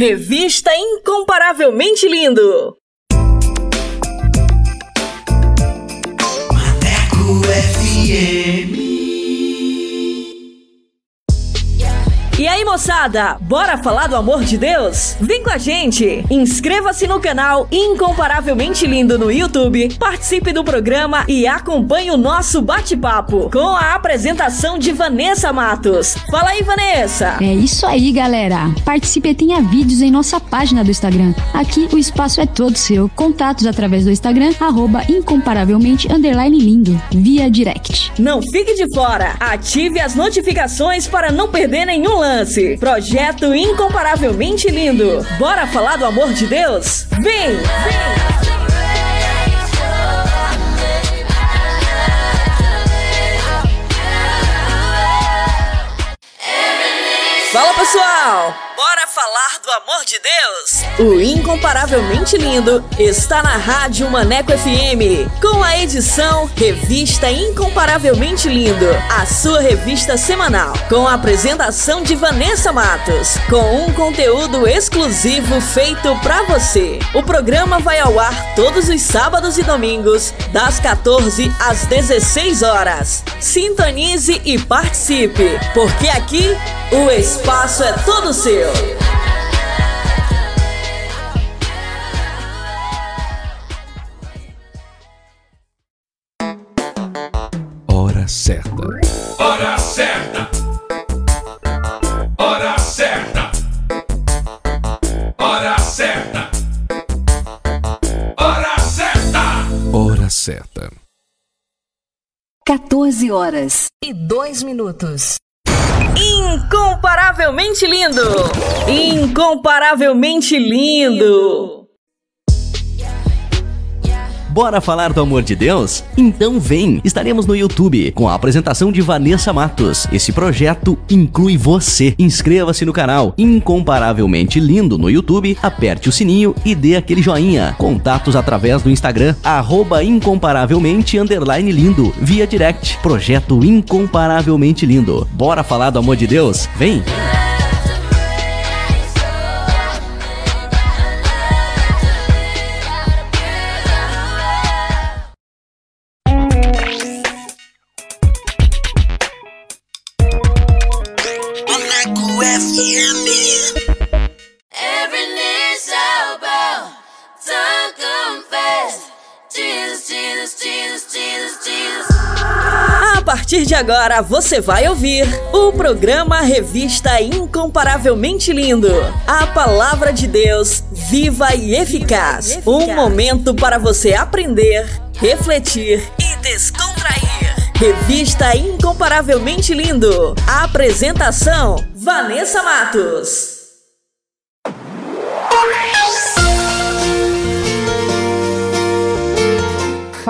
Revista Incomparavelmente Lindo. Maneco FM. E aí, moçada, bora falar do amor de Deus? Vem com a gente! Inscreva-se no canal Incomparavelmente Lindo no YouTube, participe do programa e acompanhe o nosso bate-papo com a apresentação de Vanessa Matos. Fala aí, Vanessa! É isso aí, galera! Participe e tenha vídeos em nossa página do Instagram. Aqui o espaço é todo seu. Contatos através do Instagram, arroba incomparavelmente underline lindo, via direct. Não fique de fora! Ative as notificações para não perder nenhum lance lance. Projeto incomparavelmente lindo. Bora falar do amor de Deus? Vem! Vem! Fala pessoal! Bora falar do amor de Deus? O Incomparavelmente Lindo está na Rádio Maneco FM, com a edição Revista Incomparavelmente Lindo, a sua revista semanal, com a apresentação de Vanessa Matos, com um conteúdo exclusivo feito para você. O programa vai ao ar todos os sábados e domingos, das 14 às 16 horas. Sintonize e participe, porque aqui o espaço é todo seu. Hora certa. Hora certa. Hora certa. Hora certa. Hora certa. Hora certa. 14 horas e 2 minutos. Incomparavelmente lindo! Incomparavelmente lindo! Bora falar do amor de Deus? Então vem! Estaremos no YouTube com a apresentação de Vanessa Matos. Esse projeto inclui você. Inscreva-se no canal Incomparavelmente Lindo no YouTube, aperte o sininho e dê aquele joinha. Contatos através do Instagram, arroba incomparavelmente lindo, via direct. Projeto Incomparavelmente Lindo. Bora falar do amor de Deus? Vem! Partir de agora você vai ouvir o programa Revista Incomparavelmente Lindo. A palavra de Deus viva e eficaz. Um momento para você aprender, refletir e descontrair. Revista Incomparavelmente Lindo. A apresentação: Vanessa Matos.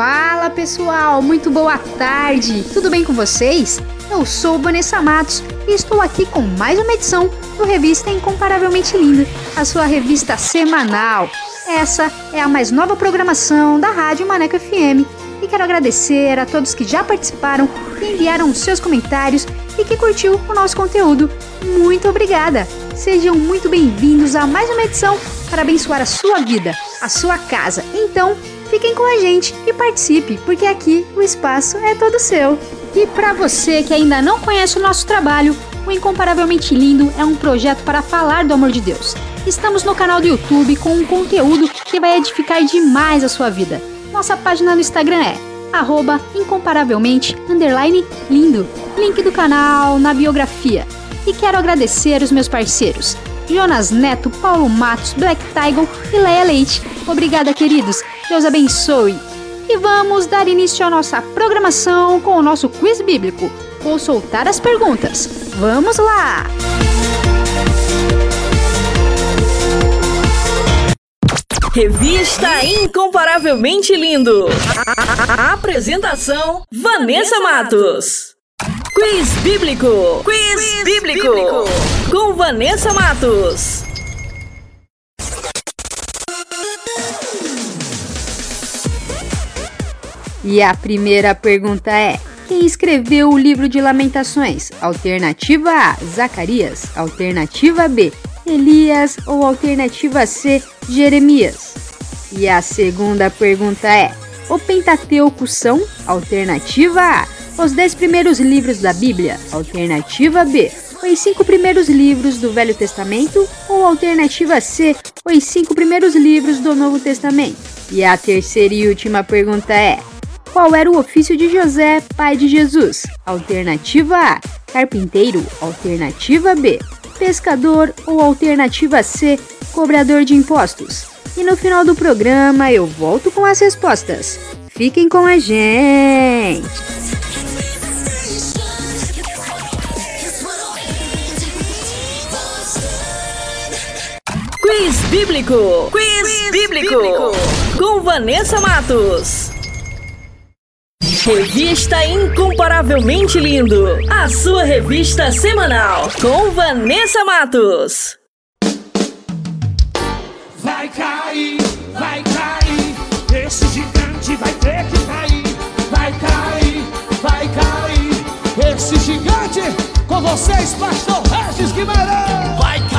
Fala pessoal, muito boa tarde! Tudo bem com vocês? Eu sou Vanessa Matos e estou aqui com mais uma edição do Revista Incomparavelmente Linda, a sua revista semanal. Essa é a mais nova programação da Rádio Maneco FM e quero agradecer a todos que já participaram, que enviaram seus comentários e que curtiu o nosso conteúdo. Muito obrigada! Sejam muito bem-vindos a mais uma edição para abençoar a sua vida, a sua casa. Então, fiquem com a gente e participe, porque aqui o espaço é todo seu. E para você que ainda não conhece o nosso trabalho, o Incomparavelmente Lindo é um projeto para falar do amor de Deus. Estamos no canal do YouTube com um conteúdo que vai edificar demais a sua vida. Nossa página no Instagram é arroba incomparavelmente underline lindo. Link do canal na biografia. E quero agradecer os meus parceiros. Jonas Neto, Paulo Matos, Black Tiger e Leia Leite. Obrigada, queridos. Deus abençoe. E vamos dar início à nossa programação com o nosso quiz bíblico. Vou soltar as perguntas. Vamos lá! Revista Incomparavelmente Lindo. Apresentação: Vanessa Matos. Quiz Bíblico. Quiz, bíblico. Com Vanessa Matos. E a primeira pergunta é: quem escreveu o livro de Lamentações? Alternativa A, Zacarias. Alternativa B, Elias ou alternativa C, Jeremias? E a segunda pergunta é: o Pentateuco são? Alternativa A, os dez primeiros livros da Bíblia. Alternativa B, os cinco primeiros livros do Velho Testamento. Ou alternativa C, os cinco primeiros livros do Novo Testamento. E a terceira e última pergunta é: qual era o ofício de José, pai de Jesus? Alternativa A, carpinteiro. Alternativa B, pescador. Ou alternativa C, cobrador de impostos? E no final do programa eu volto com as respostas. Fiquem com a gente! Quiz Bíblico. Quiz, Bíblico. Com Vanessa Matos. Revista Incomparavelmente Lindo. A sua revista semanal. Com Vanessa Matos. Vai cair, vai cair. Esse gigante vai ter que cair. Vai cair, vai cair. Esse gigante com vocês, Pastor Regis Guimarães. Vai cair,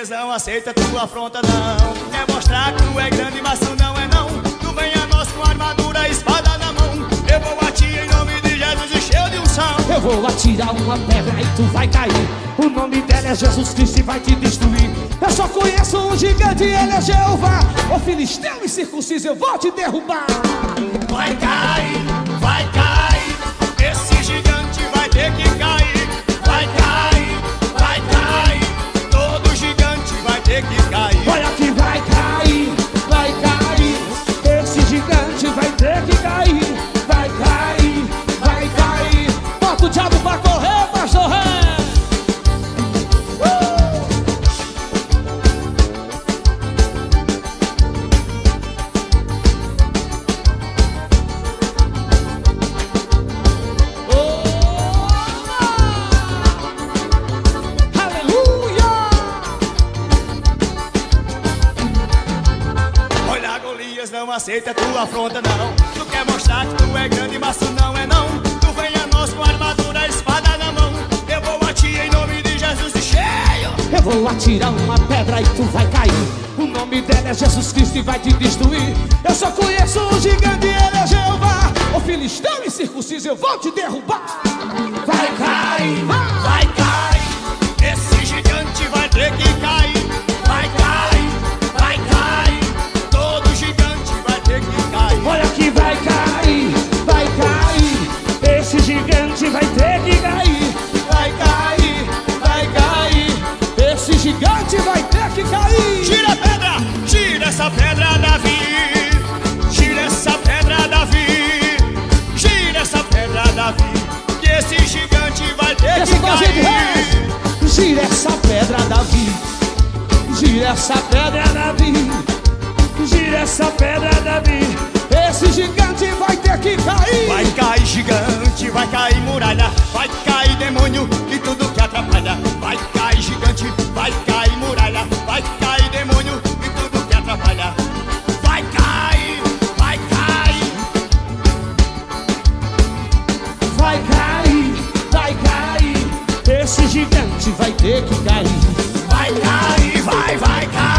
Golias não aceita tua afronta, não. Quer mostrar que tu é grande, mas tu não é, não. Tu vem a nós com armadura, espada na mão. Eu vou a ti em nome de Jesus e cheio de unção. Eu vou atirar uma pedra e tu vai cair. O nome dela é Jesus Cristo e vai te destruir. Eu só conheço um gigante, ele é Jeová. Ô filisteu e circunciso, eu vou te derrubar. Vai cair, vai cair. Esse que cair. Aceita tua afronta, não. Tu quer mostrar que tu é grande, mas tu não é, não. Tu vem a nós com armadura, espada na mão. Eu vou a ti em nome de Jesus e cheio. Eu vou atirar uma pedra e tu vai cair. O nome dela é Jesus Cristo e vai te destruir. Eu só conheço um gigante, ele é Jeová. O filisteu e circunciso, eu vou te derrubar. Vai cair, vai. Vai cair, esse gigante vai ter que cair. Gente, vai. Gira essa pedra, Davi. Gira essa pedra, Davi. Gira essa pedra, Davi. Esse gigante vai ter que cair. Vai cair gigante, vai cair muralha, vai cair demônio e tudo que atrapalha. Vai cair gigante, vai cair vai ter que cair. Vai cair, vai, vai cair.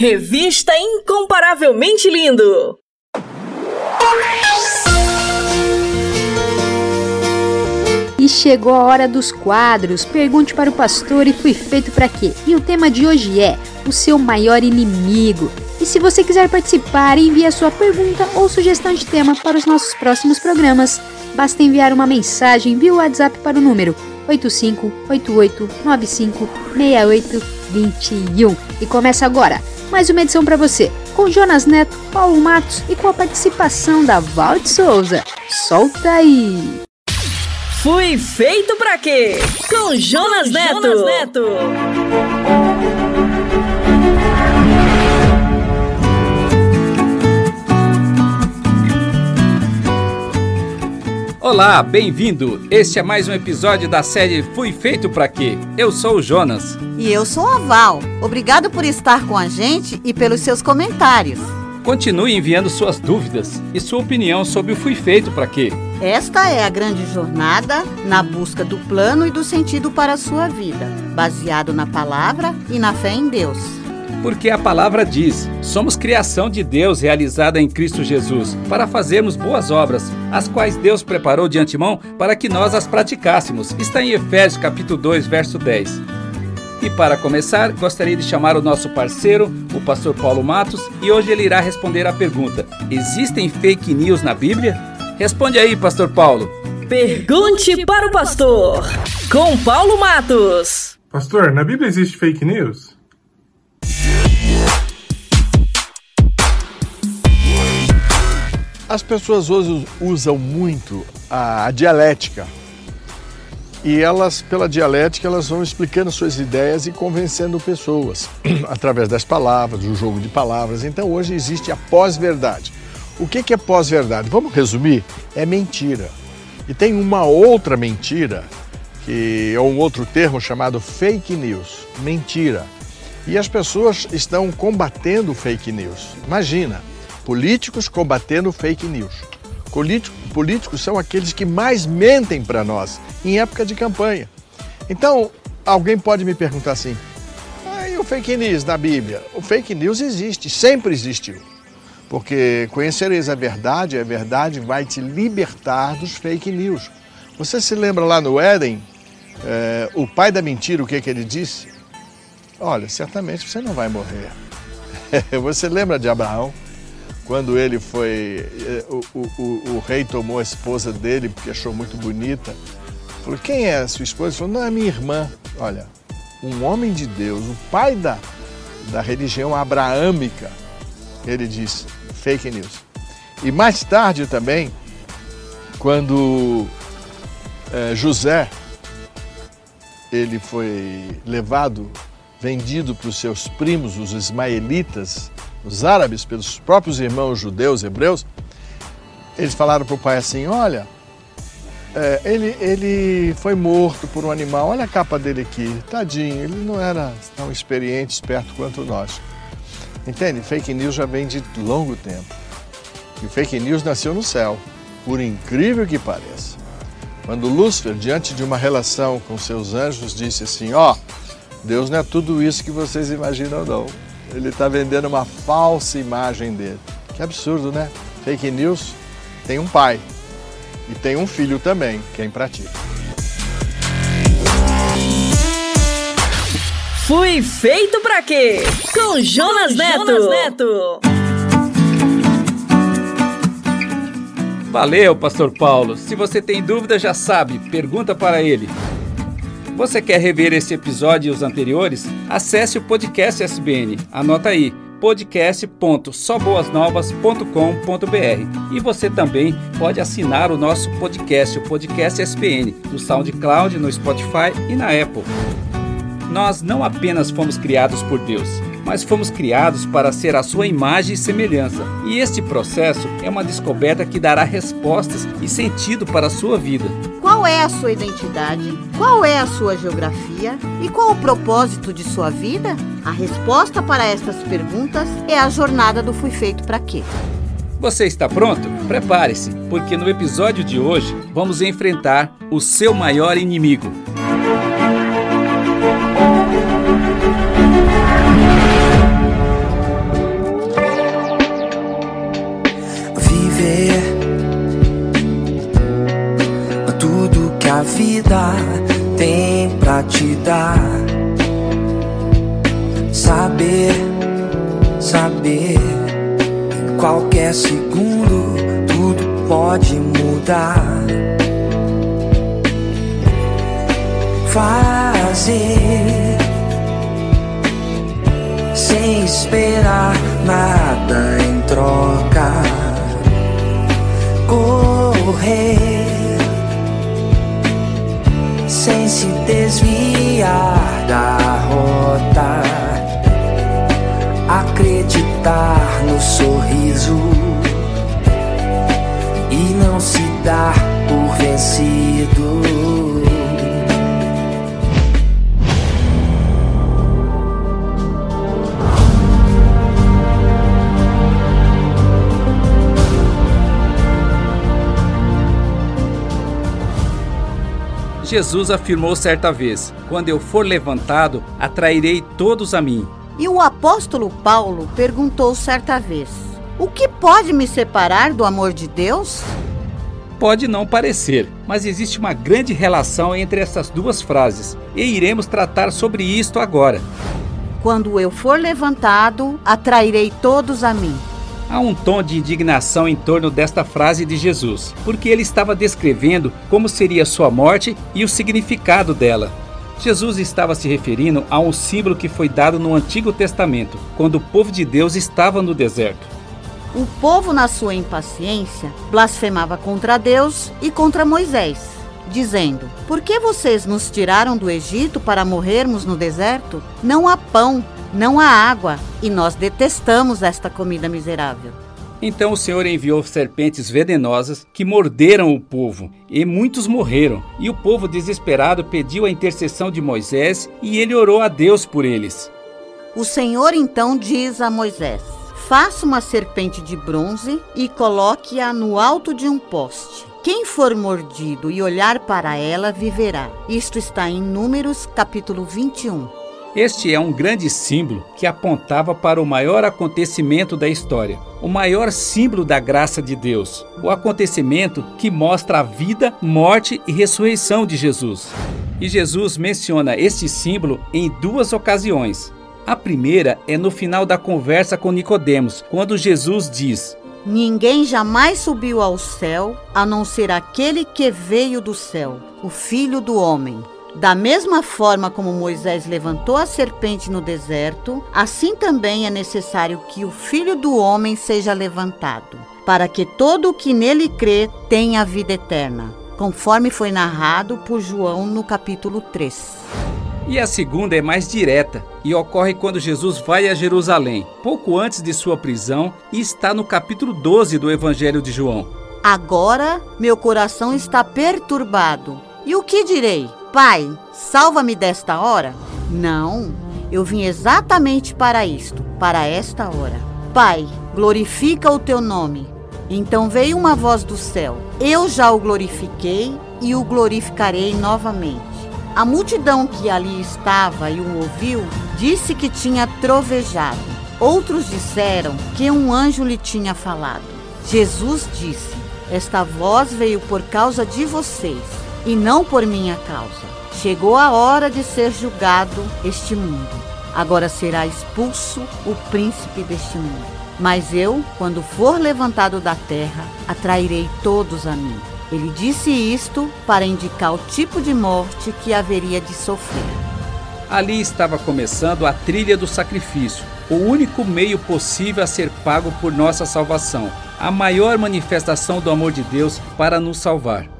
Revista Incomparavelmente Lindo. E chegou a hora dos quadros. Pergunte para o pastor e fui feito para quê? E o tema de hoje é o seu maior inimigo. E se você quiser participar, envie a sua pergunta ou sugestão de tema para os nossos próximos programas. Basta enviar uma mensagem via WhatsApp para o número 8588956821. E começa agora mais uma edição para você, com Jonas Neto, Paulo Matos e com a participação da Valde Souza. Solta aí! Fui feito pra quê? Com Jonas Neto. Jonas Neto. Olá, bem-vindo! Este é mais um episódio da série Fui Feito Pra Quê? Eu sou o Jonas. E eu sou a Val. Obrigado por estar com a gente e pelos seus comentários. Continue enviando suas dúvidas e sua opinião sobre o Fui Feito Pra Quê? Esta é a grande jornada na busca do plano e do sentido para a sua vida, baseado na palavra e na fé em Deus. Porque a palavra diz: somos criação de Deus realizada em Cristo Jesus, para fazermos boas obras, as quais Deus preparou de antemão para que nós as praticássemos. Está em Efésios capítulo 2, verso 10. E para começar, gostaria de chamar o nosso parceiro, o pastor Paulo Matos, e hoje ele irá responder à pergunta: Existem fake news na Bíblia? Responde aí, pastor Paulo. Pergunte para o pastor, com Paulo Matos. Pastor, na Bíblia existe fake news? As pessoas hoje usam muito a dialética. E elas, pela dialética, elas vão explicando suas ideias e convencendo pessoas através das palavras, do jogo de palavras. Então hoje existe a pós-verdade. O que é pós-verdade? Vamos resumir? É mentira. E tem uma outra mentira, que é um outro termo chamado fake news. Mentira. E as pessoas estão combatendo fake news. Imagina, políticos combatendo fake news. Políticos são aqueles que mais mentem para nós em época de campanha. Então, alguém pode me perguntar assim: ah, e o fake news na Bíblia? O fake news existe, sempre existiu. Porque conhecereis a verdade, a verdade vai te libertar dos fake news. Você se lembra lá no Éden, é, o pai da mentira, o que, que ele disse? Olha, certamente você não vai morrer. você lembra de Abraão? Quando ele foi. O, o, o, o, rei tomou a esposa dele porque achou muito bonita. Falou: Quem é a sua esposa? Ele falou: Não, é minha irmã. Olha, um homem de Deus, o pai da, da religião abraâmica, ele disse: fake news. E mais tarde também, quando é, José ele foi levado, vendido para os seus primos, os ismaelitas, os árabes, pelos próprios irmãos judeus, hebreus, eles falaram para o pai assim: Olha, é, ele, ele foi morto por um animal, olha a capa dele aqui, tadinho, ele não era tão experiente, esperto quanto nós. Entende? Fake news já vem de longo tempo. E fake news nasceu no céu, por incrível que pareça. Quando Lúcifer, diante de uma relação com seus anjos, disse assim: Ó, oh, Deus não é tudo isso que vocês imaginam, não. Ele está vendendo uma falsa imagem dele. Que absurdo, né? Fake news tem um pai e tem um filho também, quem pratica. Fui feito para quê? Com Jonas Neto. Jonas Neto. Valeu, Pastor Paulo. Se você tem dúvida, já sabe, pergunta para ele. Você quer rever esse episódio e os anteriores? Acesse o podcast SBN. Anota aí podcast.soboasnovas.com.br. E você também pode assinar o nosso podcast, o Podcast SBN, no SoundCloud, no Spotify e na Apple. Nós não apenas fomos criados por Deus, mas fomos criados para ser a sua imagem e semelhança. E este processo é uma descoberta que dará respostas e sentido para a sua vida. Qual é a sua identidade? Qual é a sua geografia? E qual o propósito de sua vida? A resposta para estas perguntas é a jornada do Fui Feito para Quê? Você está pronto? Prepare-se, porque no episódio de hoje vamos enfrentar o seu maior inimigo. Saber, saber, em qualquer segundo tudo pode mudar. Fazer sem esperar nada em troca. Correr sem se desviar da rota. Acreditar no sorriso e não se dar por vencido. Jesus afirmou certa vez: Quando eu for levantado, atrairei todos a mim. E o apóstolo Paulo perguntou certa vez: O que pode me separar do amor de Deus? Pode não parecer, mas existe uma grande relação entre essas duas frases e iremos tratar sobre isto agora. Quando eu for levantado, atrairei todos a mim. Há um tom de indignação em torno desta frase de Jesus, porque ele estava descrevendo como seria sua morte e o significado dela. Jesus estava se referindo a um símbolo que foi dado no Antigo Testamento, quando o povo de Deus estava no deserto. O povo, na sua impaciência, blasfemava contra Deus e contra Moisés, dizendo: Por que vocês nos tiraram do Egito para morrermos no deserto? Não há pão, não há água, e nós detestamos esta comida miserável. Então o Senhor enviou serpentes venenosas que morderam o povo, e muitos morreram. E o povo desesperado pediu a intercessão de Moisés, e ele orou a Deus por eles. O Senhor então diz a Moisés: Faça uma serpente de bronze e coloque-a no alto de um poste. Quem for mordido e olhar para ela viverá. Isto está em Números capítulo 21. Este é um grande símbolo que apontava para o maior acontecimento da história, o maior símbolo da graça de Deus, o acontecimento que mostra a vida, morte e ressurreição de Jesus. E Jesus menciona este símbolo em duas ocasiões. A primeira é no final da conversa com Nicodemos, quando Jesus diz: Ninguém jamais subiu ao céu, a não ser aquele que veio do céu, o Filho do homem. Da mesma forma como Moisés levantou a serpente no deserto, assim também é necessário que o Filho do homem seja levantado, para que todo o que nele crê tenha vida eterna, conforme foi narrado por João no capítulo 3. E a segunda é mais direta e ocorre quando Jesus vai a Jerusalém, pouco antes de sua prisão, e está no capítulo 12 do Evangelho de João. Agora meu coração está perturbado. E o que direi? Pai, salva-me desta hora? Não, eu vim exatamente para isto, para esta hora. Pai, glorifica o teu nome. Então veio uma voz do céu: Eu já o glorifiquei e o glorificarei novamente. A multidão que ali estava e o ouviu disse que tinha trovejado. Outros disseram que um anjo lhe tinha falado. Jesus disse: Esta voz veio por causa de vocês e não por minha causa. Chegou a hora de ser julgado este mundo. Agora será expulso o príncipe deste mundo. Mas eu, quando for levantado da terra, atrairei todos a mim. Ele disse isto para indicar o tipo de morte que haveria de sofrer. Ali estava começando a trilha do sacrifício, o único meio possível a ser pago por nossa salvação, a maior manifestação do amor de Deus para nos salvar.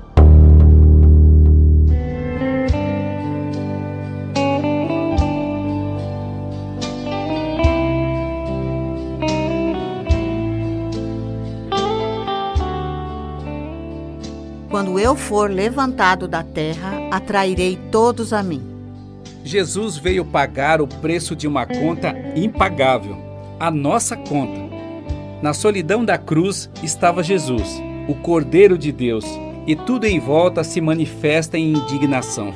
Eu for levantado da terra, atrairei todos a mim. Jesus veio pagar o preço de uma conta impagável, a nossa conta. Na solidão da cruz estava Jesus, o Cordeiro de Deus, e tudo em volta se manifesta em indignação.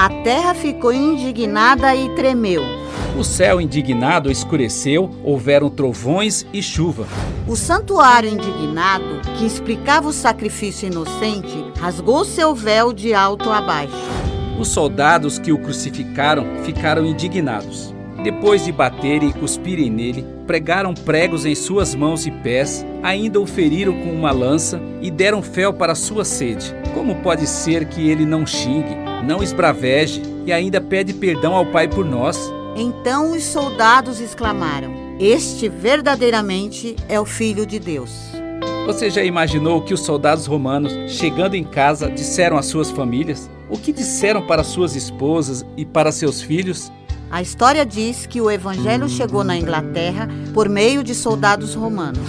A terra ficou indignada e tremeu. O céu indignado escureceu, houveram trovões e chuva. O santuário indignado, que explicava o sacrifício inocente, rasgou seu véu de alto a baixo. Os soldados que o crucificaram ficaram indignados. Depois de baterem e cuspirem nele, pregaram pregos em suas mãos e pés, ainda o feriram com uma lança e deram fel para sua sede. Como pode ser que ele não xingue, não esbraveje e ainda pede perdão ao Pai por nós? Então os soldados exclamaram: Este verdadeiramente é o Filho de Deus. Você já imaginou que os soldados romanos, chegando em casa, disseram às suas famílias? O que disseram para suas esposas e para seus filhos? A história diz que o evangelho chegou na Inglaterra por meio de soldados romanos.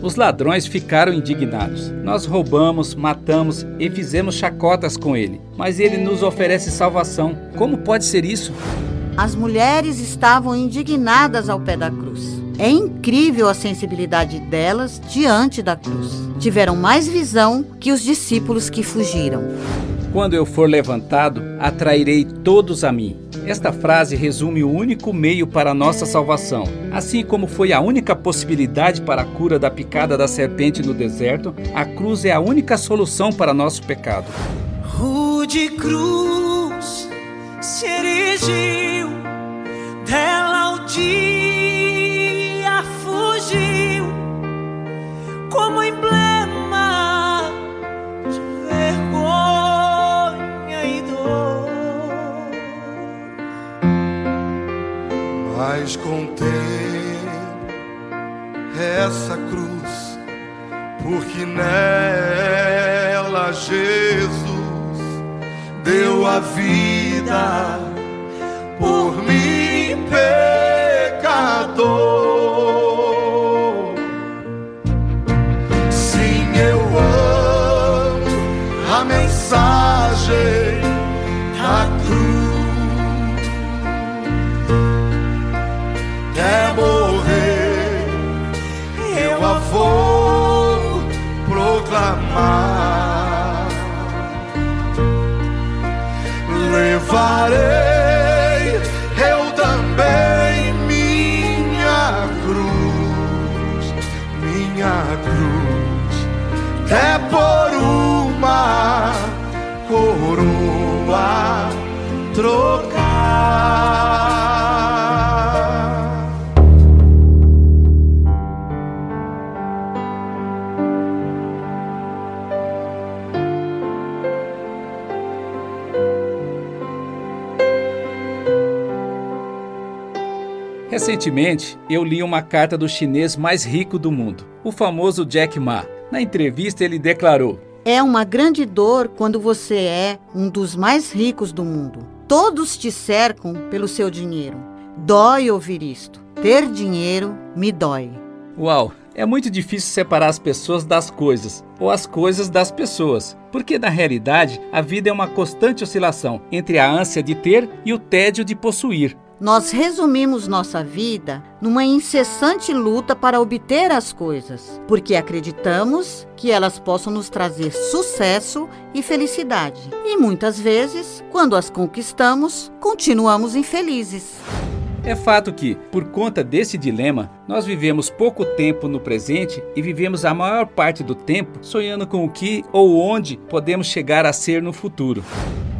Os ladrões ficaram indignados. Nós roubamos, matamos e fizemos chacotas com ele, mas ele nos oferece salvação. Como pode ser isso? As mulheres estavam indignadas ao pé da cruz. É incrível a sensibilidade delas diante da cruz. Tiveram mais visão que os discípulos que fugiram. Quando eu for levantado, atrairei todos a mim. Esta frase resume o único meio para a nossa salvação. Assim como foi a única possibilidade para a cura da picada da serpente no deserto, a cruz é a única solução para nosso pecado. Rude cruz se erigiu, dela o dia fugiu, como emblema Mas contém essa cruz, porque nela Jesus deu a vida por mim, pecador. Sim, eu amo a mensagem da my Recentemente, eu li uma carta do chinês mais rico do mundo, o famoso Jack Ma. Na entrevista, ele declarou: É uma grande dor quando você é um dos mais ricos do mundo. Todos te cercam pelo seu dinheiro. Dói ouvir isto. Ter dinheiro me dói. Uau, é muito difícil separar as pessoas das coisas, ou as coisas das pessoas, porque na realidade a vida é uma constante oscilação entre a ânsia de ter e o tédio de possuir. Nós resumimos nossa vida numa incessante luta para obter as coisas, porque acreditamos que elas possam nos trazer sucesso e felicidade. E muitas vezes, quando as conquistamos, continuamos infelizes. É fato que, por conta desse dilema, nós vivemos pouco tempo no presente e vivemos a maior parte do tempo sonhando com o que ou onde podemos chegar a ser no futuro.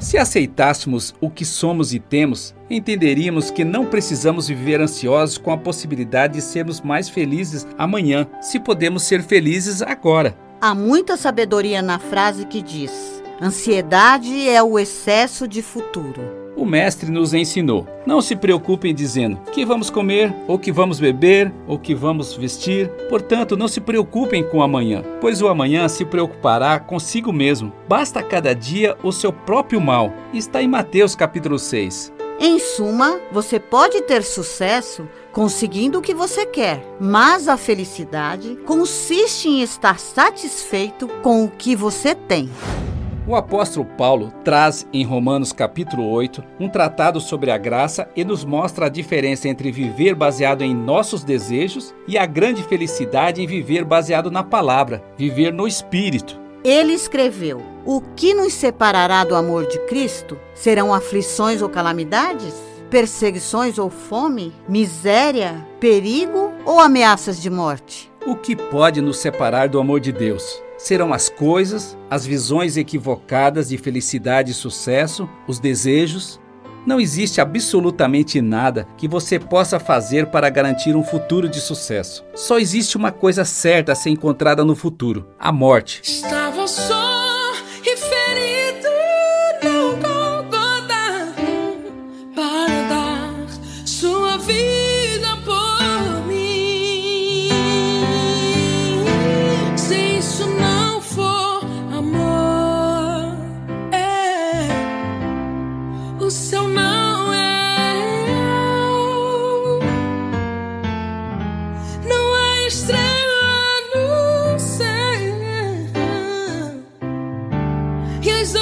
Se aceitássemos o que somos e temos, entenderíamos que não precisamos viver ansiosos com a possibilidade de sermos mais felizes amanhã, se podemos ser felizes agora. Há muita sabedoria na frase que diz: ansiedade é o excesso de futuro. O mestre nos ensinou: não se preocupem dizendo que vamos comer, ou que vamos beber, ou que vamos vestir. Portanto, não se preocupem com o amanhã, pois o amanhã se preocupará consigo mesmo. Basta cada dia o seu próprio mal. Está em Mateus capítulo 6. Em suma, você pode ter sucesso conseguindo o que você quer, mas a felicidade consiste em estar satisfeito com o que você tem. O apóstolo Paulo traz em Romanos capítulo 8 um tratado sobre a graça e nos mostra a diferença entre viver baseado em nossos desejos e a grande felicidade em viver baseado na palavra, viver no espírito. Ele escreveu: O que nos separará do amor de Cristo? Serão aflições ou calamidades? Perseguições ou fome? Miséria? Perigo ou ameaças de morte? O que pode nos separar do amor de Deus? Serão as coisas, as visões equivocadas de felicidade e sucesso, os desejos? Não existe absolutamente nada que você possa fazer para garantir um futuro de sucesso. Só existe uma coisa certa a ser encontrada no futuro: a morte. Estava só e as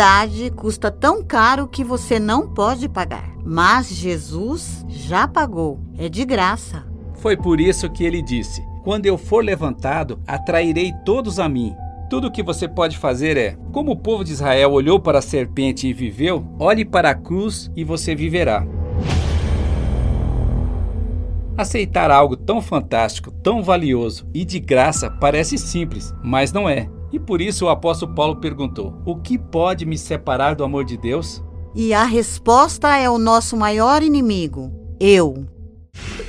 eternidade custa tão caro que você não pode pagar. Mas Jesus já pagou. É de graça. Foi por isso que ele disse: Quando eu for levantado, atrairei todos a mim. Tudo o que você pode fazer é, como o povo de Israel olhou para a serpente e viveu, olhe para a cruz e você viverá. Aceitar algo tão fantástico, tão valioso e de graça parece simples, mas não é. E por isso o apóstolo Paulo perguntou: O que pode me separar do amor de Deus? E a resposta é o nosso maior inimigo: eu.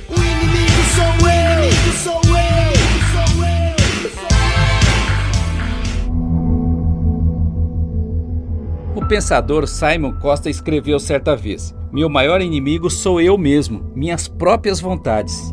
Sou eu, sou eu, sou O pensador Simon Costa escreveu certa vez: Meu maior inimigo sou eu mesmo, minhas próprias vontades.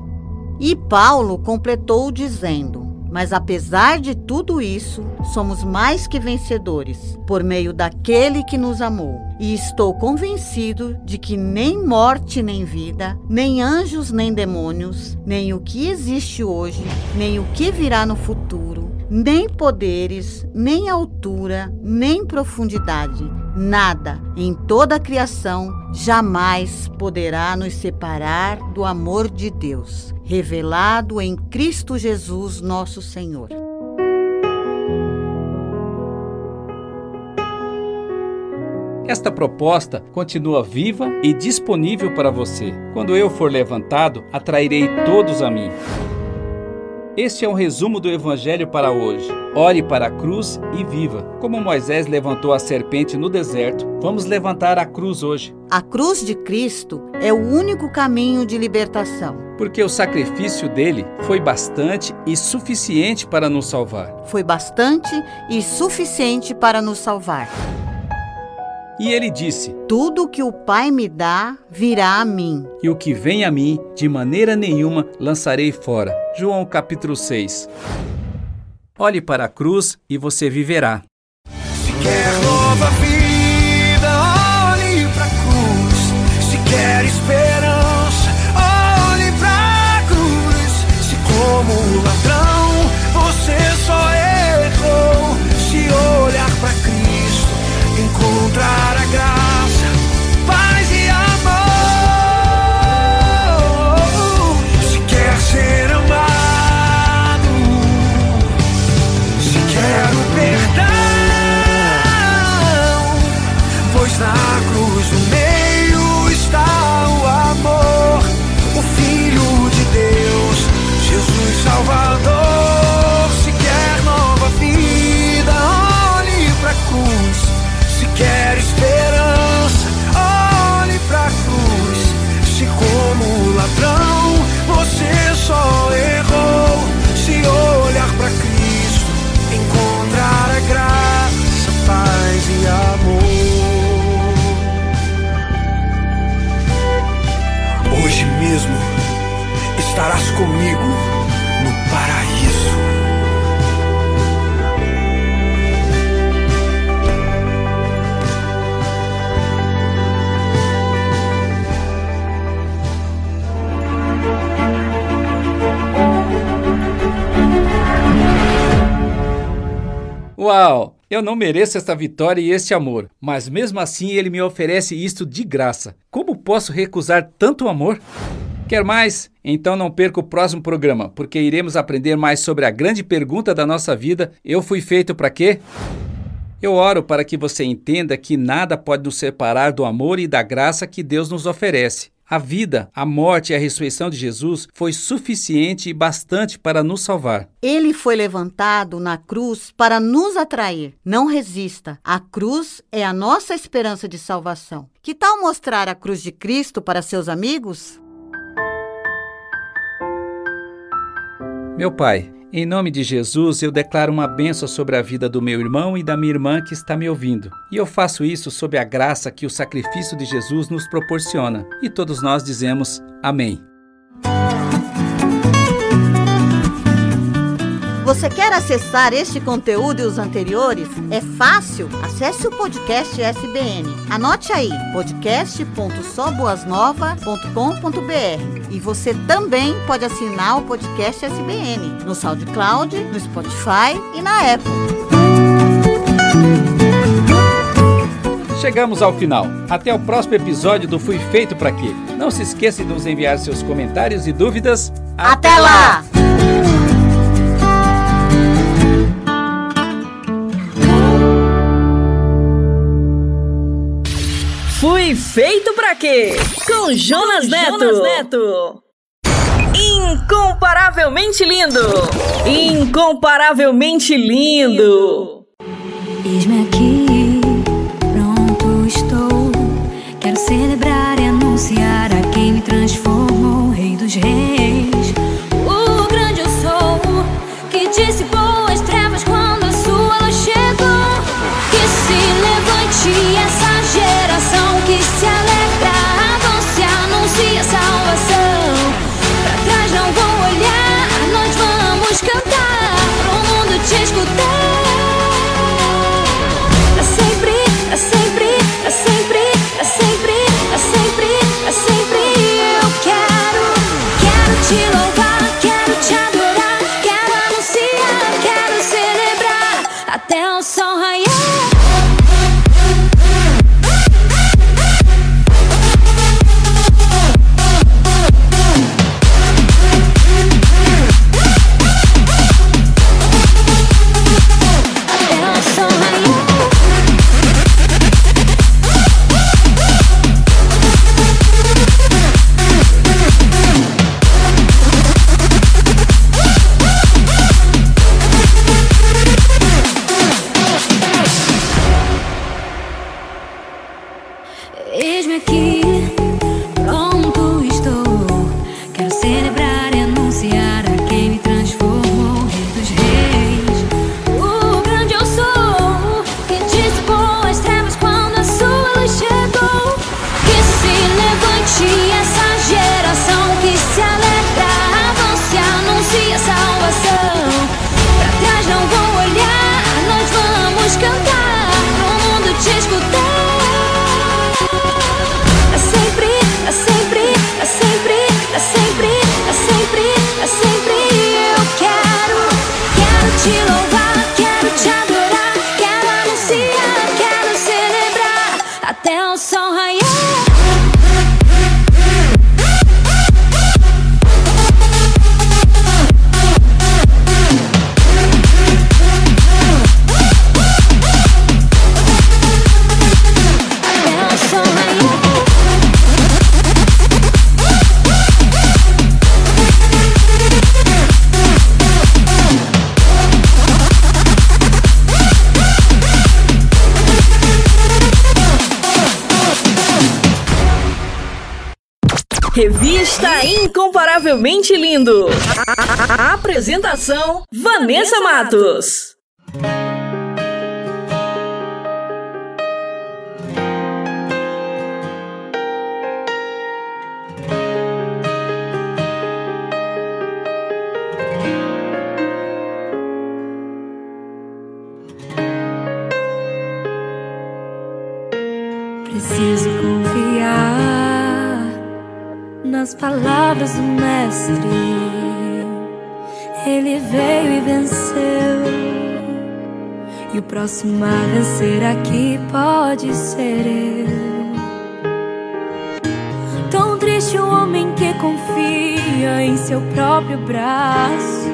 E Paulo completou dizendo: Mas apesar de tudo isso, somos mais que vencedores, por meio daquele que nos amou. E estou convencido de que nem morte nem vida, nem anjos nem demônios, nem o que existe hoje, nem o que virá no futuro, nem poderes, nem altura, nem profundidade, nada em toda a criação jamais poderá nos separar do amor de Deus, revelado em Cristo Jesus, nosso Senhor. Esta proposta continua viva e disponível para você. Quando eu for levantado, atrairei todos a mim. Este é um resumo do Evangelho para hoje. Ore para a cruz e viva. Como Moisés levantou a serpente no deserto, vamos levantar a cruz hoje. A cruz de Cristo é o único caminho de libertação. Porque o sacrifício dele foi bastante e suficiente para nos salvar. Foi bastante e suficiente para nos salvar. E ele disse: Tudo que o Pai me dá virá a mim. E o que vem a mim, de maneira nenhuma lançarei fora. João capítulo 6. Olhe para a cruz e você viverá. Se quer nova vida, encontrar a graça, Uau! Eu não mereço esta vitória e este amor, mas mesmo assim ele me oferece isto de graça. Como posso recusar tanto amor? Quer mais? Então não perca o próximo programa, porque iremos aprender mais sobre a grande pergunta da nossa vida: eu fui feito para quê? Eu oro para que você entenda que nada pode nos separar do amor e da graça que Deus nos oferece. A vida, a morte e a ressurreição de Jesus foi suficiente e bastante para nos salvar. Ele foi levantado na cruz para nos atrair. Não resista. A cruz é a nossa esperança de salvação. Que tal mostrar a cruz de Cristo para seus amigos? Meu Pai, em nome de Jesus, eu declaro uma bênção sobre a vida do meu irmão e da minha irmã que está me ouvindo. E eu faço isso sob a graça que o sacrifício de Jesus nos proporciona. E todos nós dizemos amém. Você quer acessar este conteúdo e os anteriores? É fácil. Acesse o podcast SBN. Anote aí: podcast.soboasnova.com.br. E você também pode assinar o podcast SBN no SoundCloud, no Spotify e na Apple. Chegamos ao final. Até o próximo episódio do Fui Feito Pra Quê. Não se esqueça de nos enviar seus comentários e dúvidas. Até, Até lá! Fui feito pra quê? Com Jonas, Com Neto. Jonas Neto. Incomparavelmente lindo. Incomparavelmente lindo. Eis-me aqui, pronto estou. Quero celebrar e anunciar a quem me transformou, Rei dos Reis. Revista Incomparavelmente Lindo. A- Apresentação: Vanessa Matos. O próximo a vencer aqui pode ser eu. Tão triste o homem que confia em seu próprio braço.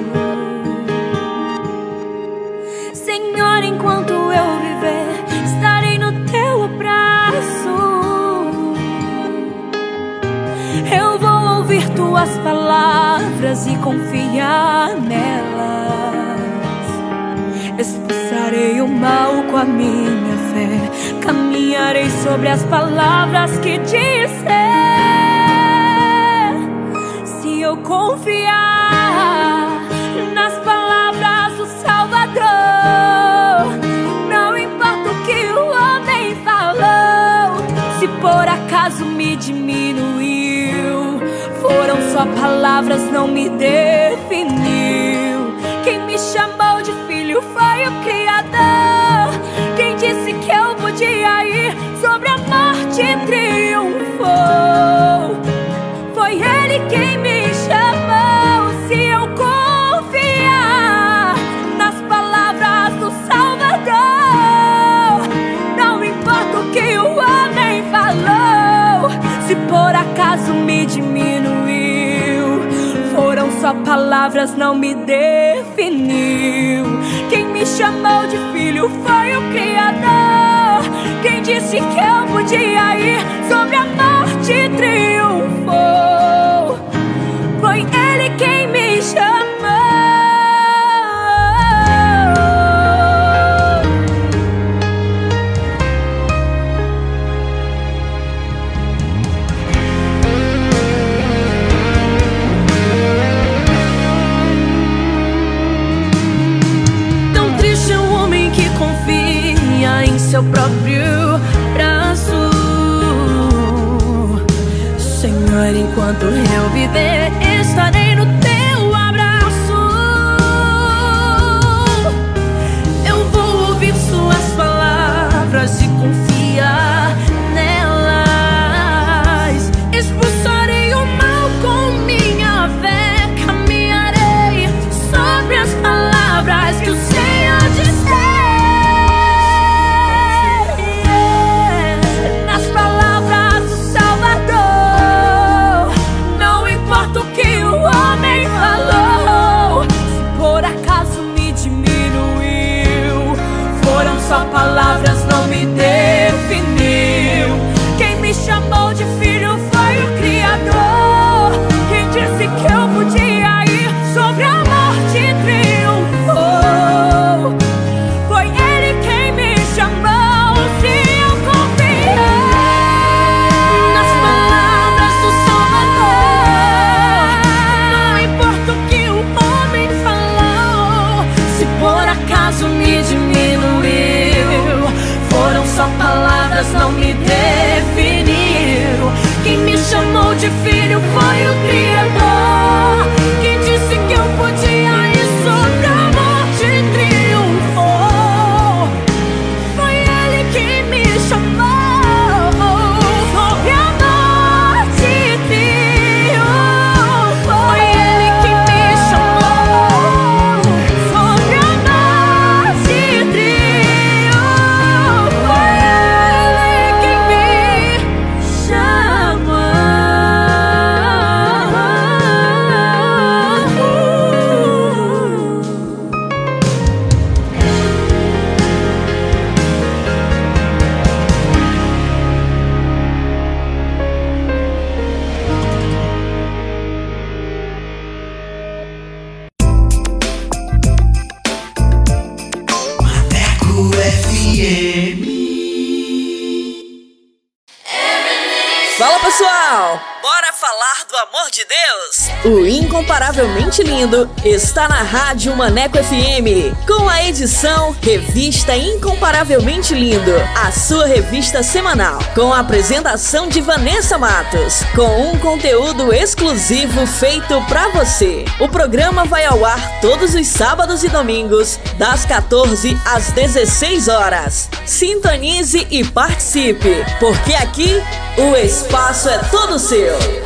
Senhor, enquanto eu viver, estarei no teu abraço. Eu vou ouvir tuas palavras e confiar nelas. Expulsarei o mal com a minha fé. Caminharei sobre as palavras que disser. Se eu confiar nas palavras do Salvador, não importa o que o homem falou. Se por acaso me diminuiu, foram só palavras, não me definiu. Quem me chamou de filho foi o Criador. Palavras, não me definiu. Quem me chamou de filho foi o Criador. Quem disse que eu podia ir sobre a morte triunfou. Enquanto eu viver, incomparavelmente lindo está na Rádio Maneco FM, com a edição Revista Incomparavelmente Lindo, a sua revista semanal, com a apresentação de Vanessa Matos, com um conteúdo exclusivo feito pra você. O programa vai ao ar todos os sábados e domingos, das 14 às 16 horas. Sintonize e participe, porque aqui o espaço é todo seu.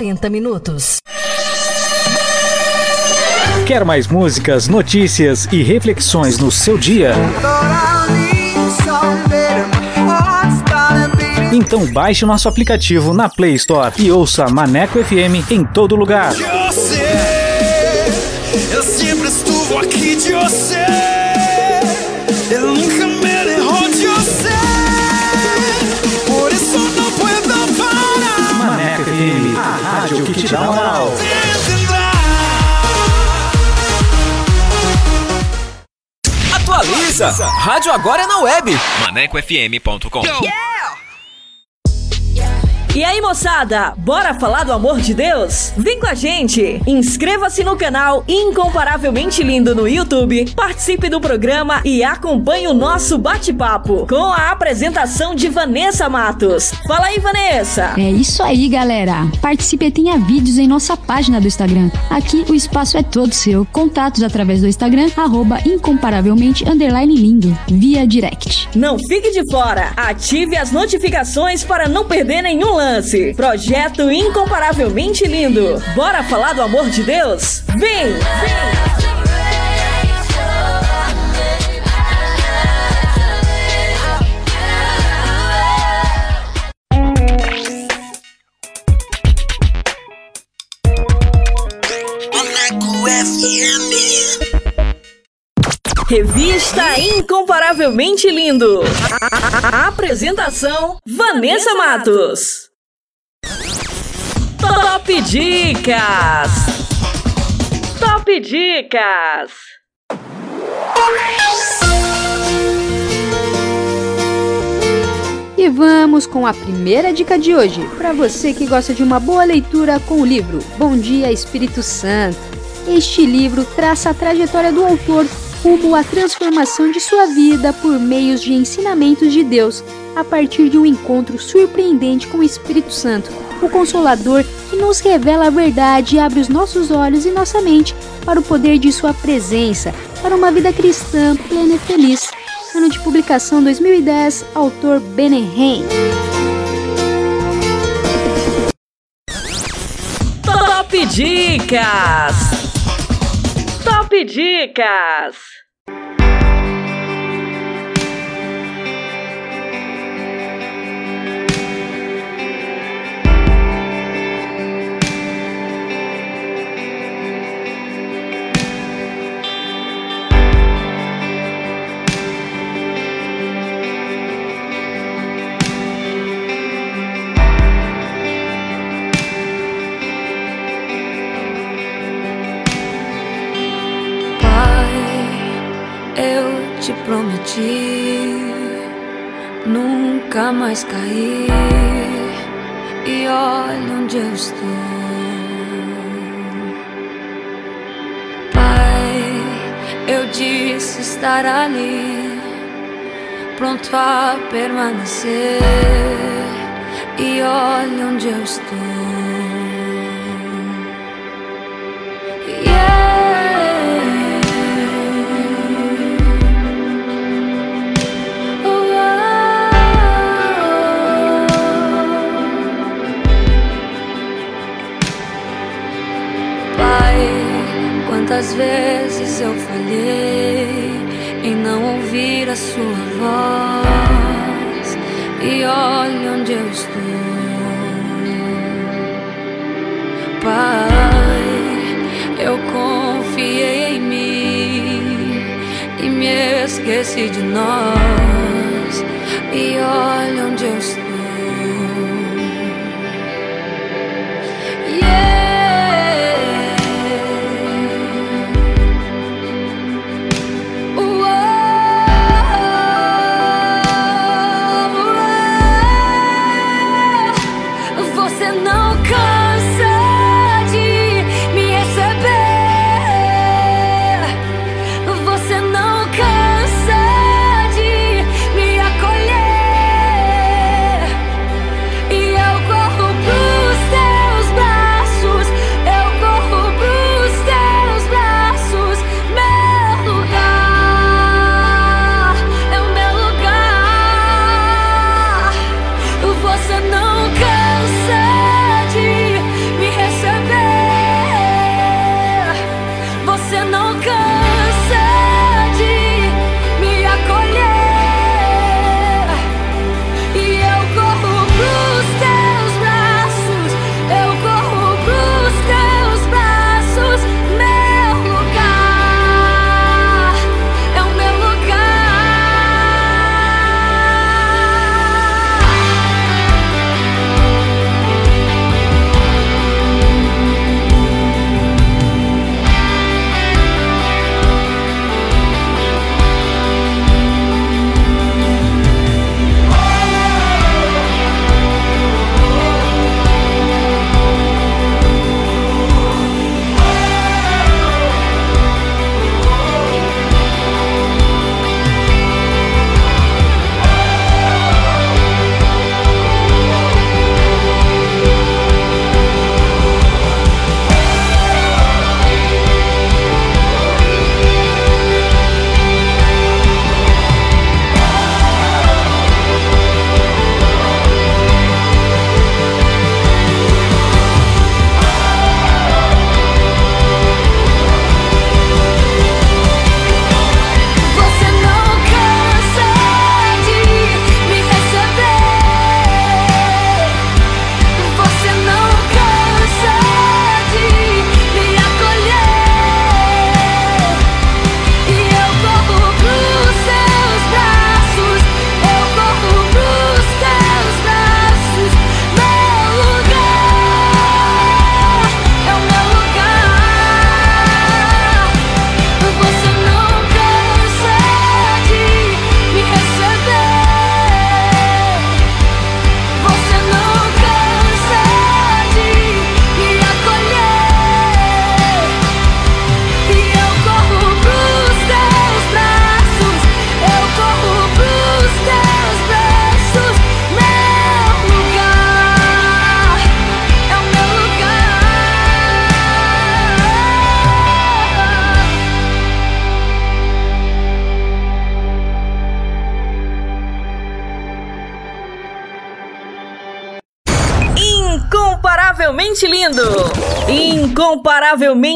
40 minutos. Quer mais músicas, notícias e reflexões no seu dia? Então baixe nosso aplicativo na Play Store e ouça Maneco FM em todo lugar. Eu sei, eu sempre estuvo aqui de você. Eu rádio que te dá moral. Atualiza! Rádio agora é na web. ManecoFM.com. E aí, moçada, bora falar do amor de Deus? Vem com a gente! Inscreva-se no canal Incomparavelmente Lindo no YouTube, participe do programa e acompanhe o nosso bate-papo com a apresentação de Vanessa Matos. Fala aí, Vanessa! É isso aí, galera! Participe e tenha vídeos em nossa página do Instagram. Aqui o espaço é todo seu. Contatos através do Instagram, arroba incomparavelmente underline lindo, via direct. Não fique de fora! Ative as notificações para não perder nenhum lance. Projeto incomparavelmente lindo. Bora falar do amor de Deus? Vem! Vem! Revista Incomparavelmente Lindo. A apresentação: Vanessa Matos. Top Dicas. Top Dicas. E vamos com a primeira dica de hoje, para você que gosta de uma boa leitura com o livro Bom Dia Espírito Santo. Este livro traça a trajetória do autor rumo à transformação de sua vida por meios de ensinamentos de Deus, a partir de um encontro surpreendente com o Espírito Santo, o Consolador que nos revela a verdade e abre os nossos olhos e nossa mente para o poder de Sua presença, para uma vida cristã plena e feliz. Ano de publicação 2010, autor Benehem. Top Dicas! Top Dicas! Prometi nunca mais cair. E olha onde eu estou. Pai, eu disse estar ali, pronto a permanecer. E olha onde eu estou. Quantas vezes eu falhei em não ouvir a sua voz e olha onde eu estou, Pai. Eu confiei em mim e me esqueci de nós e olha onde eu estou.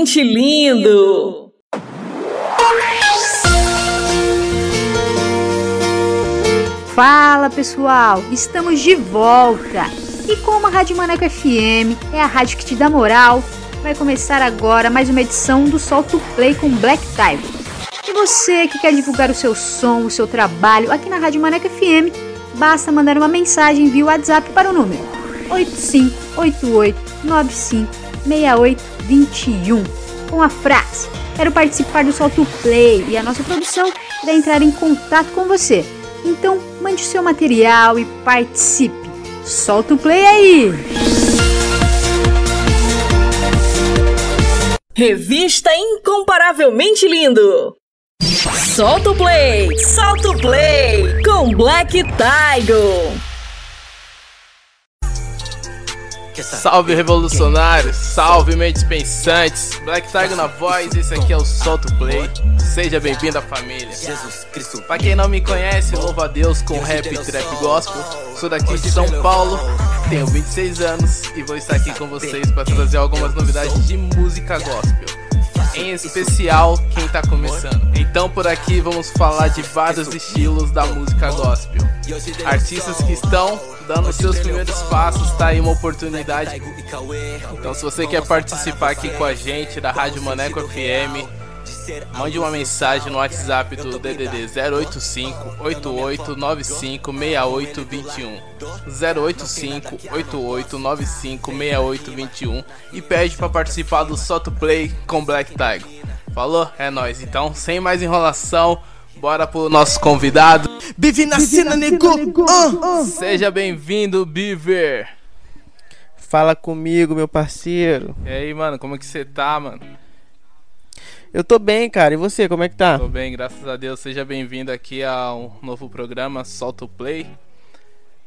Incomparavelmente lindo! Fala pessoal, estamos de volta! E como a Rádio Maneco FM é a rádio que te dá moral, vai começar agora mais uma edição do Solto Play com Black Tiger. E você que quer divulgar o seu som, o seu trabalho aqui na Rádio Maneco FM, basta mandar uma mensagem via WhatsApp para o número 8588956821 com a frase Quero participar do Solto Play e a nossa produção irá entrar em contato com você. Então, mande o seu material e participe. Solta o play aí! Revista Incomparavelmente Lindo! Solta o play! Solta o play! Com Black Tiger! Salve revolucionários, salve mentes pensantes, Black Tiger na voz, esse aqui é o Solto Play. Seja bem-vindo à família. Pra quem não me conhece, louva a Deus com rap e trap gospel. Sou daqui de São Paulo, tenho 26 anos e vou estar aqui com vocês para trazer algumas novidades de música gospel. Em especial quem tá começando. Então por aqui vamos falar de vários estilos da música gospel. Artistas que estão dando seus primeiros passos, tá aí uma oportunidade. Então se você quer participar aqui com a gente da Rádio Maneco FM, Mande uma mensagem no WhatsApp do DDD 085 8895 6821 085 8895 6821 e pede para participar do Soto Play com Black Tiger. Falou? É nóis. Então, sem mais enrolação, bora pro nosso convidado. Bive na cena, nego! Uh. Seja bem-vindo, Beaver. Fala comigo, meu parceiro. E aí, mano, como é que você tá, mano? Eu tô bem, cara. E você, como é que tá? Tô bem, graças a Deus. Seja bem-vindo aqui a um novo programa, Solta o Play.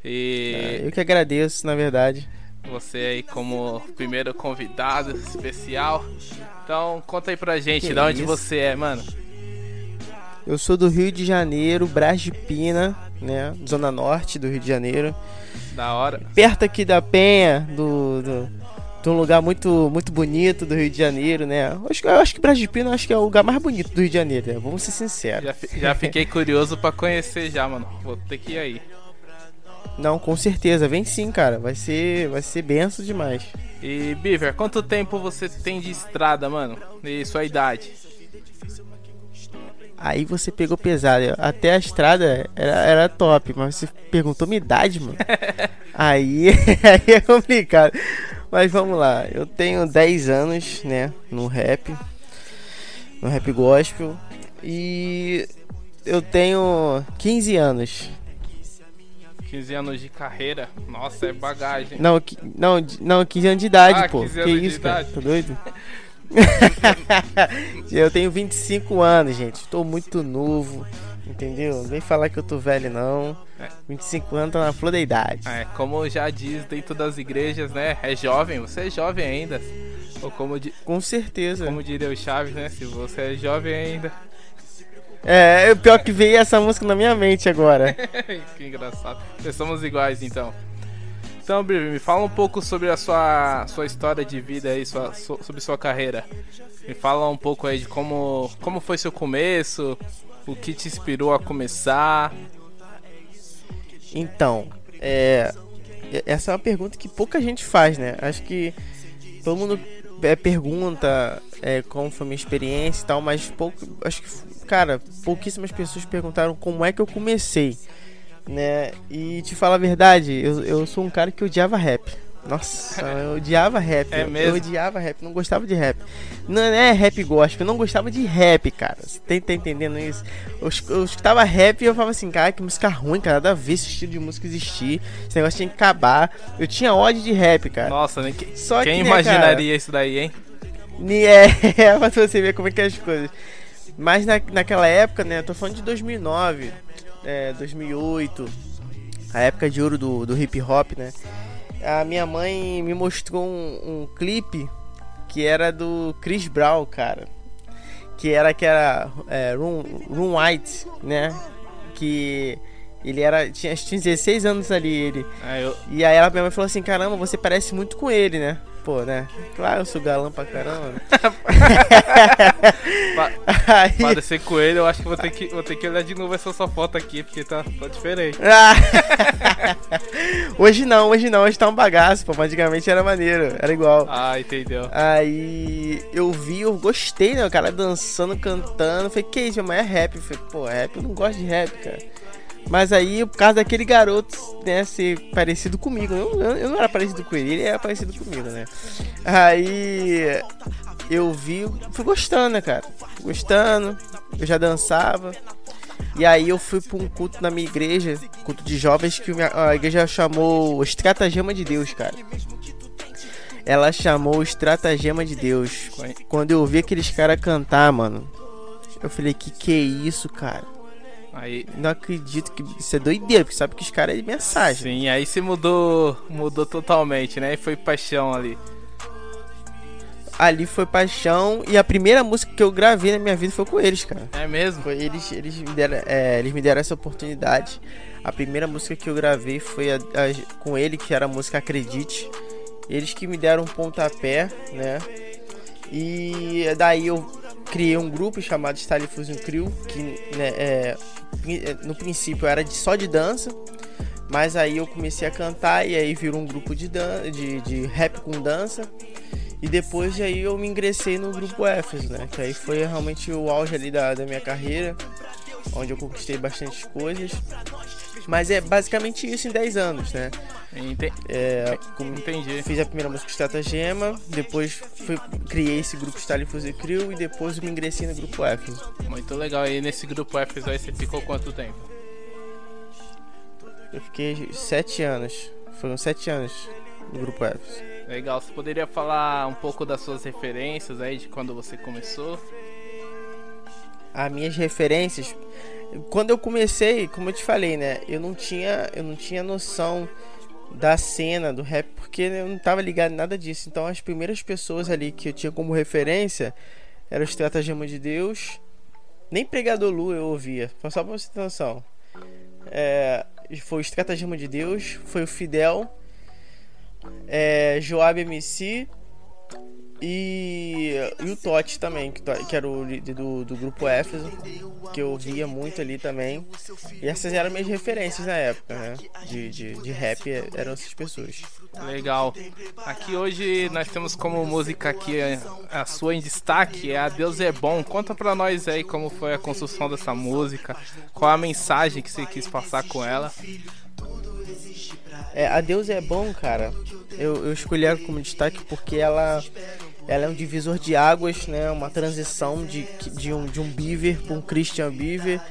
E. Ah, eu que agradeço, na verdade. Você aí como primeiro convidado especial. Então, conta aí pra gente, que de onde você é, mano. Eu sou do Rio de Janeiro, Brás de Pina, né? Zona Norte do Rio de Janeiro. Da hora. Perto aqui da Penha, do, do de um lugar muito, muito bonito do Rio de Janeiro, né? Eu acho, eu acho que Brás de Pina acho que é o lugar mais bonito do Rio de Janeiro, né? Vamos ser sinceros. Já, já fiquei curioso para conhecer já, mano. Vou ter que ir aí. Não, com certeza. Vem sim, cara. Vai ser, vai ser benção demais. E Beaver, quanto tempo você tem de estrada, mano? E sua idade? Aí você pegou pesado. Até a estrada era, era top, mas você perguntou minha idade, mano. aí, aí é complicado. Mas vamos lá, eu tenho 10 anos, né, no rap, no rap gospel, e eu tenho 15 anos. 15 anos de carreira? Nossa, é bagagem. Não, não, não 15 anos de idade, ah, pô. Que isso, cara? Tá doido? eu tenho 25 anos, gente. Tô muito novo. Entendeu? Não vem falar que eu tô velho, não. É. 25 anos tá na flor da idade. É, como já diz dentro das igrejas, né? É jovem, você é jovem ainda. Ou como di... Com certeza. Como diria o Chaves, né? Se você é jovem ainda. É, o pior que veio essa música na minha mente agora. que engraçado. Nós somos iguais então. Então, Bibi, me fala um pouco sobre a sua, sua história de vida aí, sua, sobre sua carreira. Me fala um pouco aí de como, como foi seu começo, o que te inspirou a começar? Então, é, essa é uma pergunta que pouca gente faz, né? Acho que todo mundo é, pergunta é, como foi minha experiência e tal, mas pouco, acho que, cara, pouquíssimas pessoas perguntaram como é que eu comecei, né? E te falar a verdade, eu, eu sou um cara que odiava rap. Nossa, eu odiava rap. É mesmo? Eu odiava rap, não gostava de rap. Não é rap gospel, eu não gostava de rap, cara. Você tá, entendendo isso? Eu, eu escutava rap e eu falava assim, cara, que música ruim, cara. Nada a ver esse estilo de música existir. Esse negócio tinha que acabar. Eu tinha ódio de rap, cara. Nossa, né? Só Quem que, imaginaria né, cara, isso daí, hein? É, pra você ver como é que é as coisas. Mas na, naquela época, né? Eu tô falando de 2009, é, 2008. A época de ouro do, do hip hop, né? A minha mãe me mostrou um, um clipe que era do Chris Brown, cara. Que era que era é, Room, Room White, né? Que ele era tinha, tinha 16 anos ali ele. Ah, eu... E aí ela minha mãe falou assim: "Caramba, você parece muito com ele, né?" pô, né? Claro, eu sou galã pra caramba. Aí... Para ser coelho, eu acho que vou ter que, vou ter que olhar de novo essa sua foto aqui, porque tá, tá diferente. hoje não, hoje não, hoje tá um bagaço, pô. Antigamente era maneiro, era igual. Ah, entendeu. Aí eu vi, eu gostei, né? O cara dançando, cantando. Falei, que isso, mas é rap. Falei, pô, rap, eu não gosto de rap, cara. Mas aí, por causa daquele garoto, né, ser parecido comigo. Eu, eu, eu, não era parecido com ele, ele era parecido comigo, né? Aí eu vi, fui gostando, né, cara? Fui gostando, eu já dançava. E aí eu fui para um culto na minha igreja, culto de jovens, que a igreja chamou Estratagema de Deus, cara. Ela chamou Estratagema de Deus. Quando eu vi aqueles caras cantar, mano, eu falei, que que é isso, cara? Aí, não acredito que isso é doideira, porque sabe que os caras é de mensagem. Sim, aí se mudou, mudou totalmente, né? E foi paixão ali. Ali foi paixão e a primeira música que eu gravei na minha vida foi com eles, cara. É mesmo? Foi eles, eles me deram, é, eles me deram essa oportunidade. A primeira música que eu gravei foi a, a, com ele, que era a música Acredite. Eles que me deram um pontapé, né? E daí eu criei um grupo chamado Style Fusion Crew, que né, é, no princípio era de, só de dança, mas aí eu comecei a cantar e aí virou um grupo de, dan de, de rap com dança. E depois aí eu me ingressei no grupo Éfeso, né? Que aí foi realmente o auge ali da, da minha carreira, onde eu conquistei bastante coisas. Mas é basicamente isso em 10 anos, né? Entendi. É, Entendi. Fiz a primeira música Estratagema, depois fui, criei esse grupo Style Fuse Crew e depois me ingressei no grupo Éfeso. Muito legal. E nesse grupo Éfeso aí você ficou quanto tempo? Eu fiquei 7 anos. Foram 7 anos no grupo Éfeso. Legal. Você poderia falar um pouco das suas referências aí de quando você começou? As minhas referências quando eu comecei, como eu te falei, né, eu não tinha, eu não tinha noção da cena do rap porque eu não tava ligado em nada disso. Então as primeiras pessoas ali que eu tinha como referência eram os Estratagema de Deus. Nem Pregador Lu eu ouvia, só pra você ter noção. É, foi o Estratagema de Deus, foi o Fidel, é, Joab MC e, e o Totti também, que, era o líder do, do grupo Éfeso, que eu via muito ali também. E essas eram minhas referências na época, né? De, de, de rap, eram essas pessoas. Legal. Aqui hoje nós temos como música aqui a sua em destaque, é A Deus é Bom. Conta pra nós aí como foi a construção dessa música, qual a mensagem que você quis passar com ela. É, a Deus é Bom, cara. Eu, eu escolhi ela como destaque porque ela ela é um divisor de águas, né? Uma transição de, de um de um Beaver para um Christian Beaver.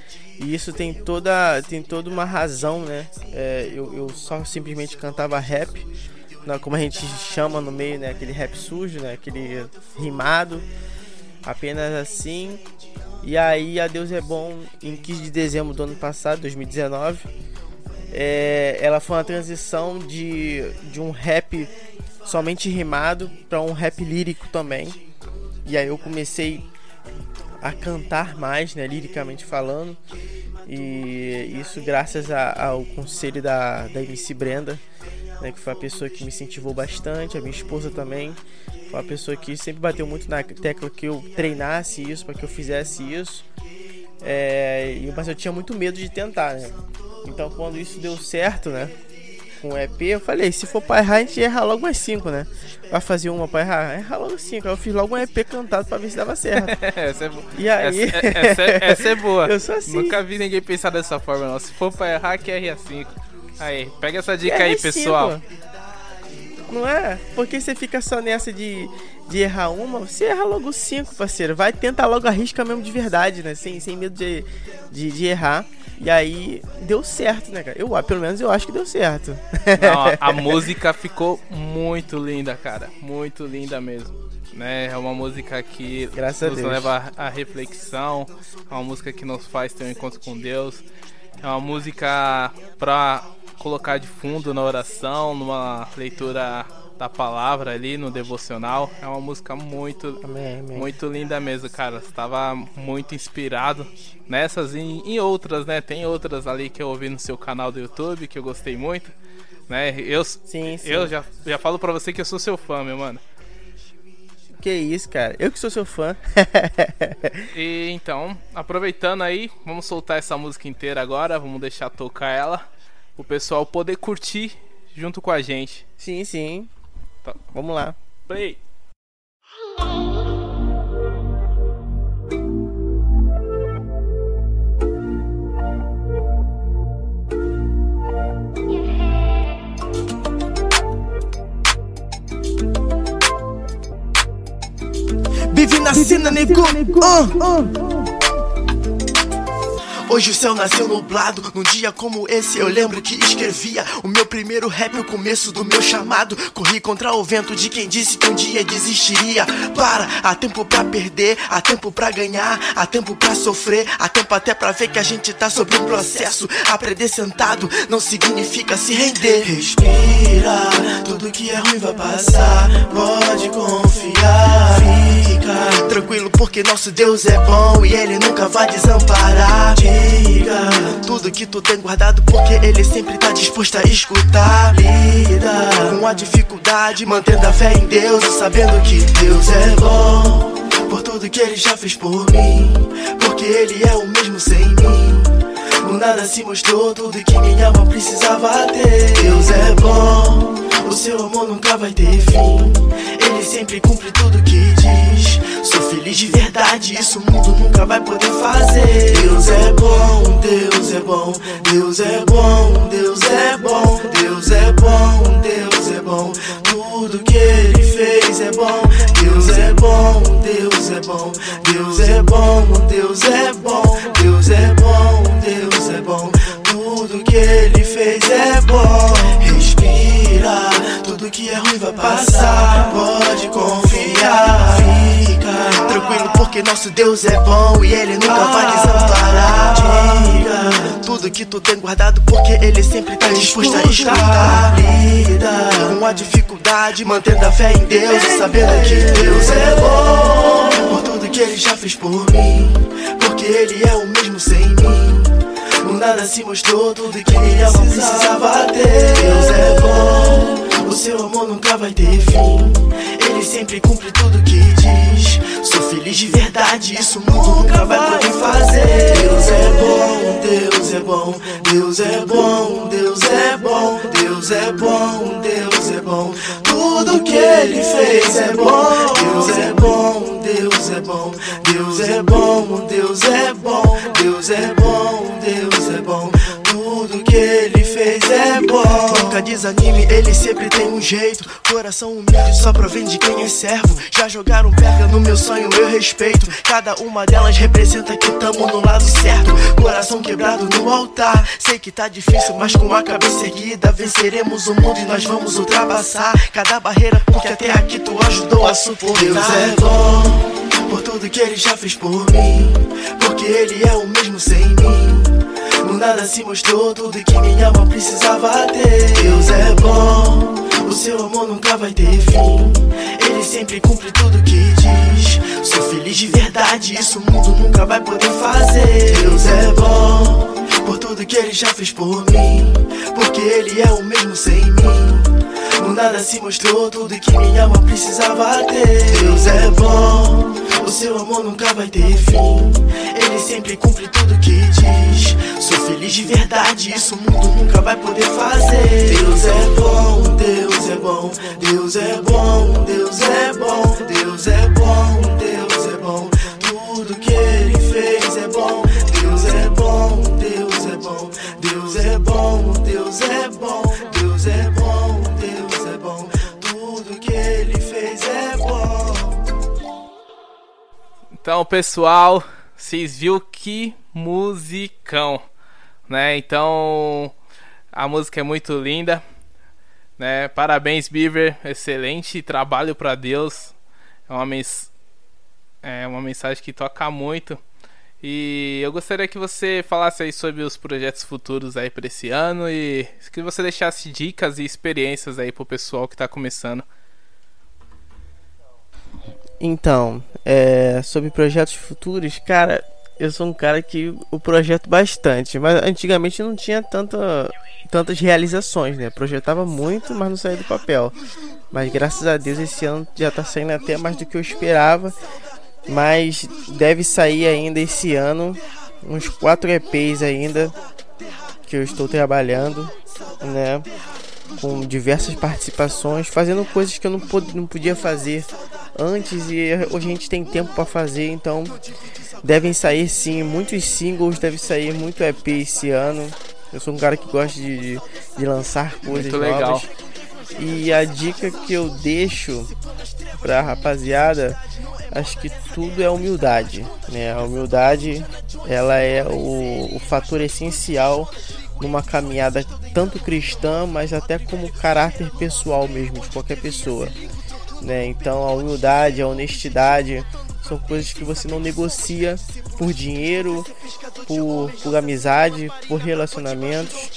E isso tem toda tem toda uma razão, né? É, eu, eu só simplesmente cantava rap, né? como a gente chama no meio, né? Aquele rap sujo, né? Aquele rimado, apenas assim. E aí a Deus é bom em 15 de dezembro do ano passado, 2019. É, ela foi uma transição de, de um rap somente rimado para um rap lírico também. E aí eu comecei a cantar mais, né, liricamente falando. E isso graças a, ao conselho da, da MC Brenda, né, que foi a pessoa que me incentivou bastante, a minha esposa também. Foi uma pessoa que sempre bateu muito na tecla que eu treinasse isso, para que eu fizesse isso. É, mas eu tinha muito medo de tentar, né? Então quando isso deu certo, né? Com o EP, eu falei, se for pra errar, a gente erra logo mais cinco, né? Vai fazer uma pra errar, erra logo cinco. Aí eu fiz logo um EP cantado pra ver se dava certo. essa é boa. E aí... Essa, essa, é, essa, é boa. Eu sou assim. Nunca vi ninguém pensar dessa forma, não. Se for pra errar, que erre a cinco. Aí, pega essa dica aí, pessoal. Não é? Porque você fica só nessa de, de errar uma, você erra logo cinco, parceiro. Vai tentar logo arrisca mesmo de verdade, né? Sem, sem medo de, de, de errar. E aí deu certo, né, cara? Eu, pelo menos eu acho que deu certo. Não, a música ficou muito linda, cara. Muito linda mesmo. Né? É uma música que Graças nos leva à reflexão, é uma música que nos faz ter um encontro com Deus, é uma música pra colocar de fundo na oração, numa leitura da palavra ali no devocional. É uma música muito, amém, amém. muito linda mesmo, cara. Estava muito inspirado nessas e em outras, né? Tem outras ali que eu ouvi no seu canal do YouTube que eu gostei muito. Né? Eu, sim, sim. eu já, já falo pra você que eu sou seu fã, meu mano. Que isso, cara. Eu que sou seu fã. e então, aproveitando aí, vamos soltar essa música inteira agora, vamos deixar tocar ela, o pessoal poder curtir junto com a gente. Sim, sim. Tá. Vamos lá. Play. Vive na cena, nego. Uh. Hoje o céu nasceu nublado, num dia como esse eu lembro que escrevia o meu primeiro rap, o começo do meu chamado. Corri contra o vento de quem disse que um dia desistiria. Para, há tempo pra perder, há tempo pra ganhar, há tempo pra sofrer, há tempo até pra ver que a gente tá sobre um processo. Aprender sentado não significa se render. Respira, tudo que é ruim vai passar, pode confiar. Fica tranquilo porque nosso Deus é bom e ele nunca vai desamparar diga tudo que tu tem guardado, porque ele sempre tá disposto a escutar. Lida com a dificuldade, mantendo a fé em Deus e sabendo que Deus é bom. Por tudo que ele já fez por mim, porque ele é o mesmo sem mim. No nada se mostrou tudo que minha alma precisava ter. Deus é bom, seu amor nunca vai ter fim. Ele sempre cumpre tudo que diz. Sou feliz de verdade, isso o mundo nunca vai poder fazer. Deus é bom, Deus é bom, Deus é bom, Deus é bom, Deus é bom, Deus é bom. Tudo que ele fez é bom. Deus é bom, Deus é bom, Deus é bom, Deus é bom, Deus é bom, Deus é bom. Tudo que ele fez é bom. Vai passar. Pode confiar, fica tranquilo porque nosso Deus é bom e ele nunca vai desamparar. Diga tudo que tu tem guardado porque ele sempre tá disposto a escutar. Lida com a dificuldade, mantendo a fé em Deus e sabendo que Deus é bom por tudo que ele já fez por mim, porque ele é o mesmo sem mim. No nada se mostrou tudo que minha alma precisava ter. Deus é bom, seu amor nunca vai ter fim. Ele sempre cumpre tudo que diz. Sou feliz de verdade, isso mundo nunca vai poder fazer. Deus é bom, Deus é bom, Deus é bom, Deus é bom, Deus é bom, Deus é bom. Tudo que ele fez é bom. Deus é bom, Deus é bom, Deus é bom, Deus é bom, Deus é bom, Deus é bom. Tudo que ele fez é bom. Nunca desanime, ele sempre tem um jeito. Coração humilde só provém de quem é servo. Já jogaram pedra no meu sonho, eu respeito. Cada uma delas representa que tamo no lado certo. Coração quebrado no altar. Sei que tá difícil, mas com a cabeça erguida venceremos o mundo e nós vamos ultrapassar cada barreira. Porque até aqui tu ajudou a suportar. Deus é bom por tudo que ele já fez por mim. Porque ele é o mesmo sem mim. No nada se mostrou tudo que minha alma precisava ter. Deus é bom, o seu amor nunca vai ter fim. Ele sempre cumpre tudo que diz. Sou feliz de verdade, isso o mundo nunca vai poder fazer. Deus é bom, por tudo que ele já fez por mim. Porque ele é o mesmo sem mim. No nada se mostrou tudo que minha alma precisava ter. Deus é bom, o seu amor nunca vai ter fim. Ele sempre cumpre tudo que diz. Sou feliz de verdade, isso o mundo nunca vai poder fazer. Deus é bom, Deus é bom, Deus é bom, Deus é bom, Deus é bom, Deus é bom. Tudo que ele fez é bom. Deus é bom, Deus é bom, Deus é bom, Deus é bom, Então, pessoal, vocês viu que musicão, né? Então, a música é muito linda, né? Parabéns, Beaver, excelente trabalho para Deus. É uma mens é uma mensagem que toca muito. E eu gostaria que você falasse aí sobre os projetos futuros aí para esse ano e que você deixasse dicas e experiências aí pro pessoal que tá começando. Então, é, sobre projetos futuros, cara, eu sou um cara que o projeto bastante, mas antigamente não tinha tanta, tantas realizações, né? Projetava muito, mas não saía do papel. Mas graças a Deus esse ano já tá saindo até mais do que eu esperava. Mas deve sair ainda esse ano uns quatro EPs ainda que eu estou trabalhando, né? Com diversas participações, fazendo coisas que eu não, pod não podia fazer antes e hoje a gente tem tempo para fazer, então devem sair sim muitos singles, deve sair muito EP esse ano. Eu sou um cara que gosta de, de, de lançar coisas muito novas. Legal. E a dica que eu deixo pra rapaziada, acho que tudo é humildade, né? A humildade, ela é o, o fator essencial numa caminhada tanto cristã, mas até como caráter pessoal mesmo de qualquer pessoa, né? Então a humildade, a honestidade são coisas que você não negocia por dinheiro, por, por amizade, por relacionamentos.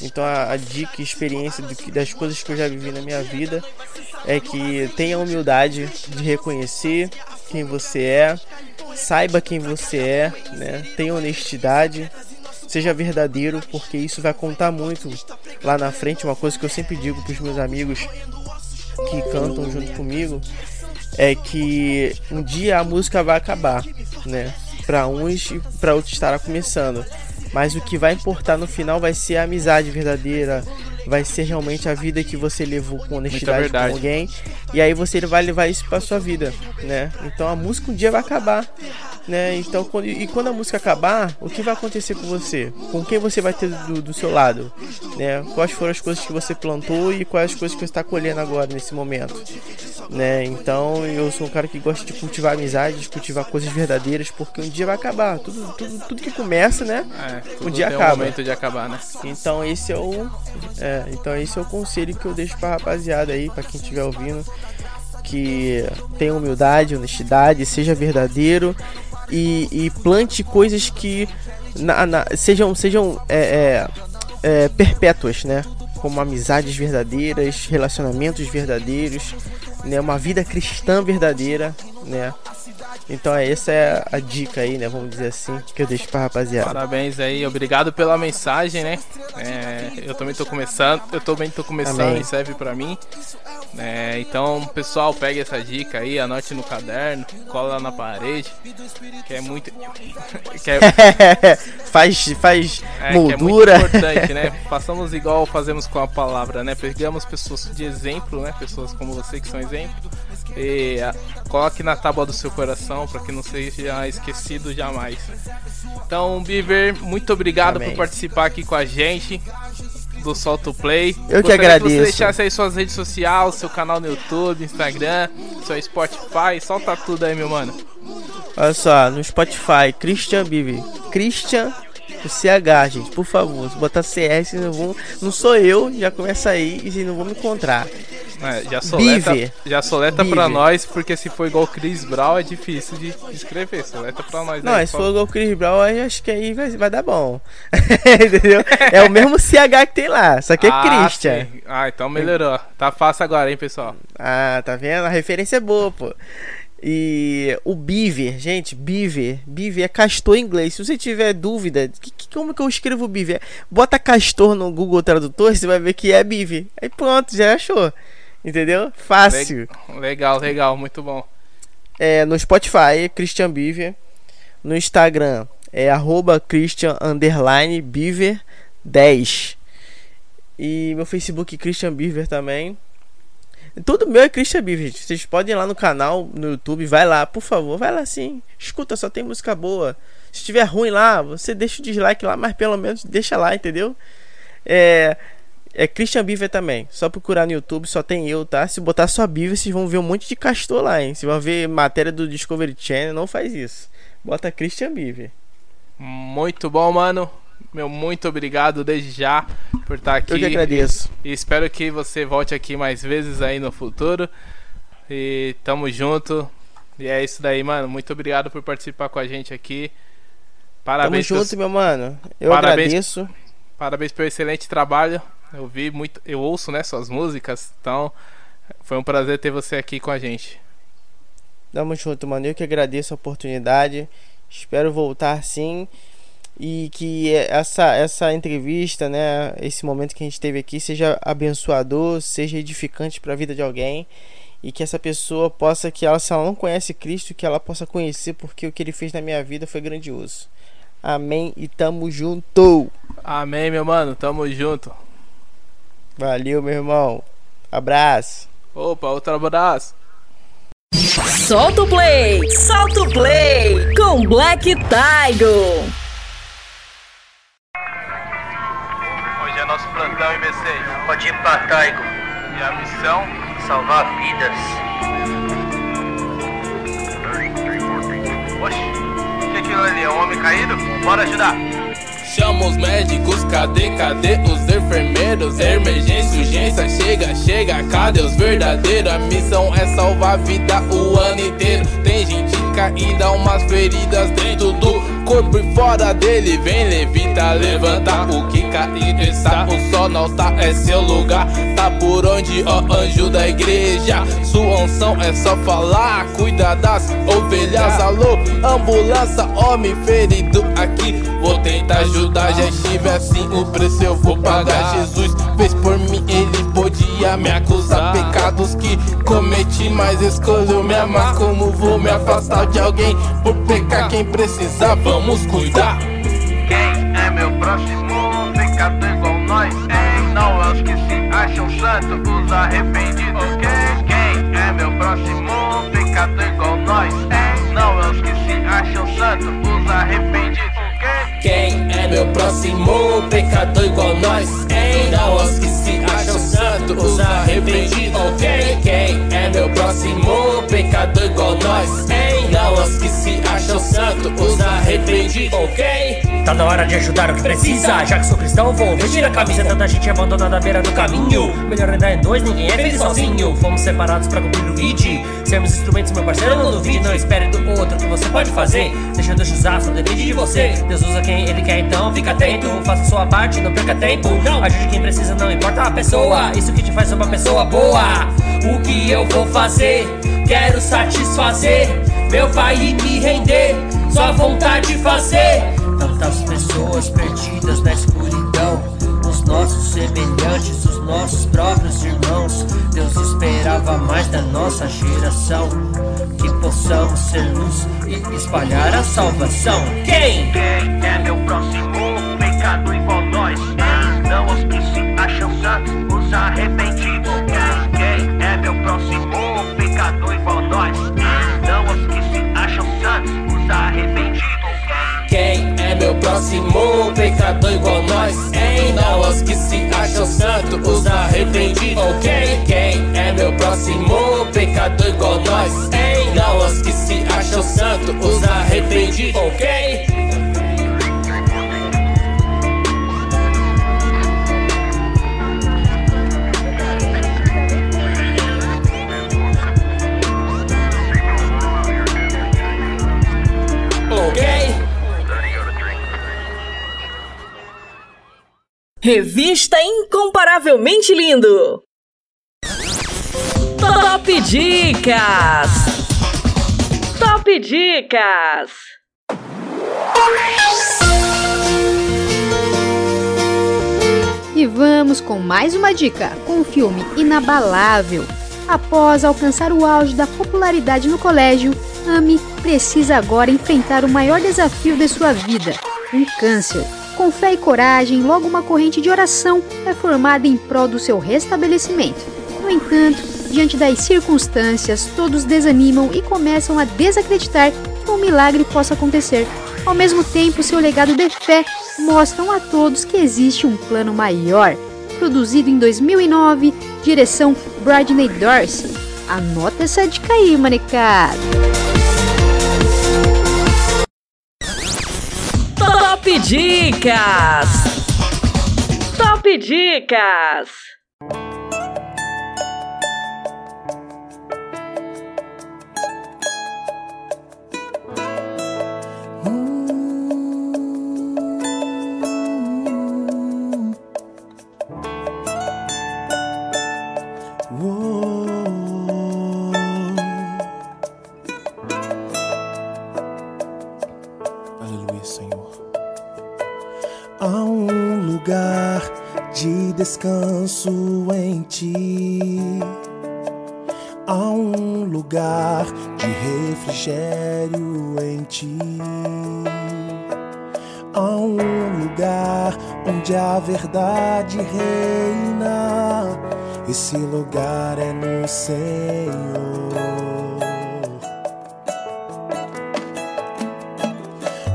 Então a, a dica e experiência das coisas que eu já vivi na minha vida é que tenha humildade de reconhecer quem você é, saiba quem você é, né? tenha honestidade, seja verdadeiro, porque isso vai contar muito lá na frente. Uma coisa que eu sempre digo para os meus amigos que cantam junto comigo é que um dia a música vai acabar, né? Para uns e para outros estará começando. Mas o que vai importar no final vai ser a amizade verdadeira, vai ser realmente a vida que você levou com honestidade com alguém. E aí você vai levar isso para sua vida, né? Então a música um dia vai acabar, né? Então quando, e quando a música acabar, o que vai acontecer com você? Com quem você vai ter do, do seu lado, né? Quais foram as coisas que você plantou e quais as coisas que você está colhendo agora nesse momento, né? Então eu sou um cara que gosta de cultivar amizade, de cultivar coisas verdadeiras, porque um dia vai acabar. Tudo, tudo, tudo que começa, né? É, um dia acaba. Um momento de acabar, né? Então esse é o, é, então esse é o conselho que eu deixo para rapaziada aí, para quem estiver ouvindo, que tenha humildade, honestidade, seja verdadeiro e, e plante coisas que na, na, sejam sejam é, é, é, perpétuas, né? Como amizades verdadeiras, relacionamentos verdadeiros, né? Uma vida cristã verdadeira, né? Então é essa é a dica aí, né? Vamos dizer assim, que eu deixo pra rapaziada. Parabéns aí, obrigado pela mensagem, né? É, eu também tô começando, eu também tô começando Amém. e serve pra mim. É, então, pessoal, pegue essa dica aí, anote no caderno, cola na parede, que é muito. que é... faz faz é, moldura. é muito importante, né? Passamos igual fazemos com a palavra, né? Pegamos pessoas de exemplo, né? Pessoas como você que são exemplo e a, coloque na tábua do seu coração para que não seja esquecido jamais. Então, Beaver, muito obrigado Amém. por participar aqui com a gente do Solto Play. Eu Gostaria que agradeço. Que você deixasse aí suas redes sociais, seu canal no YouTube, Instagram, seu Spotify, solta tudo aí, meu mano. Olha só, no Spotify, Christian Bibi. Christian o CH, gente, por favor. Se botar CS, não, vão, não sou eu, já começa aí e vocês não vão me encontrar. É, já soleta, Bive. já soleta pra nós, porque se for igual o Chris Brown é difícil de escrever. Soleta pra nós. Não, aí, se for igual o Chris Brown, aí acho que aí vai, vai dar bom. Entendeu? É o mesmo CH que tem lá, só que é ah, Christian. Sim. Ah, então melhorou. Tá fácil agora, hein, pessoal? Ah, tá vendo? A referência é boa, pô. E o Beaver, gente, Beaver, Beaver é castor em inglês. Se você tiver dúvida, que, que, como que eu escrevo Beaver? Bota castor no Google Tradutor, você vai ver que é Beaver. Aí pronto, já achou. Entendeu? Fácil. Legal, legal, muito bom. É, no Spotify, Christian Beaver. No Instagram é arroba Christian underline Beaver 10. E meu Facebook Christian Beaver também. Tudo meu é Christian Beaver. Vocês podem ir lá no canal, no YouTube, vai lá, por favor, vai lá sim. Escuta, só tem música boa. Se estiver ruim lá, você deixa o dislike lá, mas pelo menos deixa lá, entendeu? É, é Christian Beaver também. Só procurar no YouTube, só tem eu, tá? Se botar só Beaver, vocês vão ver um monte de castor lá, hein? Vocês vão ver matéria do Discovery Channel, não faz isso. Bota Christian Beaver. Muito bom, mano. Meu, muito obrigado desde já por estar aqui. Eu que agradeço. E, e espero que você volte aqui mais vezes aí no futuro. E tamo junto. E é isso daí, mano. Muito obrigado por participar com a gente aqui. Parabéns. Tamo junto, meu mano. Eu parabéns, agradeço. Parabéns pelo excelente trabalho. Eu vi muito, eu ouço, né, suas músicas, então foi um prazer ter você aqui com a gente. Tamo junto, mano. Eu que agradeço a oportunidade Espero voltar sim e que essa essa entrevista, né, esse momento que a gente teve aqui seja abençoador, seja edificante para a vida de alguém e que essa pessoa possa que ela se ela não conhece Cristo, que ela possa conhecer porque o que ele fez na minha vida foi grandioso. Amém e tamo junto. Amém, meu mano, tamo junto. Valeu, meu irmão. Abraço. Opa, outro abraço. Solta o play, solta o play com Black Tiger. Nosso plantão em B6. Pode ir Taigo. E a missão? Salvar vidas. Oxi, o que é aquilo ali? É um homem caído? Bora ajudar. Chama os médicos, cadê, cadê os enfermeiros? Emergência, urgência, chega, chega, cadê os verdadeiros? A missão é salvar a vida o ano inteiro. Tem gente caída, umas feridas dentro do corpo e fora dele. Vem, levita, levanta o que caído está. O sol não tá, é seu lugar. Tá por onde, ó, anjo da igreja. Sua unção é só falar. Cuida das ovelhas, alô, ambulância, homem ferido aqui. Vou tentar ajudar, já estive assim. O preço eu vou pagar. Jesus fez por mim, ele podia me acusar. Pecados que cometi, mas escolheu me amar. Como vou me afastar de alguém por pecar? Quem precisar, vamos cuidar. Quem é meu próximo? Pecador igual nós, hein? Não é os que se acham santos, os arrependidos. Quem? Quem é meu próximo? Pecador igual nós, hein? Não é os que se acham santos, os arrependidos. Quem é meu próximo pecador igual nós? Hein? Não os que se acham santos, os arrependidos. Ok? Quem é meu próximo pecador igual nós? Hein? Não os que se acham santos, os arrependidos. Ok? Tá na hora de ajudar o que precisa. Já que sou cristão, vou vestir a camisa. Tanta gente abandonada à beira do caminho. Melhor ainda é dois, ninguém é feliz sozinho. Fomos separados pra cumprir o ID. Sermos instrumentos, meu parceiro, não duvide. Não espere do outro que você pode fazer. Deixa Deus usar, só depende de você. Deus usa quem ele quer, então fica atento. Faça sua parte, não perca tempo. Ajude quem precisa, não importa a pessoa. Isso que te faz uma pessoa boa. O que eu vou fazer? Quero satisfazer meu pai e me render. Só vontade de fazer. Tantas pessoas perdidas na escuridão. Os nossos semelhantes, os nossos próprios irmãos. Deus esperava mais da nossa geração. Que possamos ser luz e espalhar a salvação. Quem? Quem é meu próximo? Pecador igual nós? Não os que se acham santos, os arrependidos. Quem? Quem é meu próximo? Nós? Não os que se acham santos, os arrependidos. Quem é meu próximo pecador igual nós? Hein? Não os que se acham santos, os arrependidos. Ok? Quem é meu próximo pecador igual nós? Hein? Não os que se acham santos, os arrependidos. Ok? Revista Incomparavelmente Lindo. Top Dicas. Top Dicas. E vamos com mais uma dica, com o filme Inabalável. Após alcançar o auge da popularidade no colégio, Amy precisa agora enfrentar o maior desafio de sua vida, um câncer. Com fé e coragem, logo uma corrente de oração é formada em prol do seu restabelecimento. No entanto, diante das circunstâncias, todos desanimam e começam a desacreditar que um milagre possa acontecer. Ao mesmo tempo, seu legado de fé mostram a todos que existe um plano maior. Produzido em 2009, direção Bradley Dorsey. Anota essa dica aí, manecada. Top Dicas. Top Dicas. Descanso em ti. Há um lugar de refrigério em ti. Há um lugar onde a verdade reina. Esse lugar é no Senhor.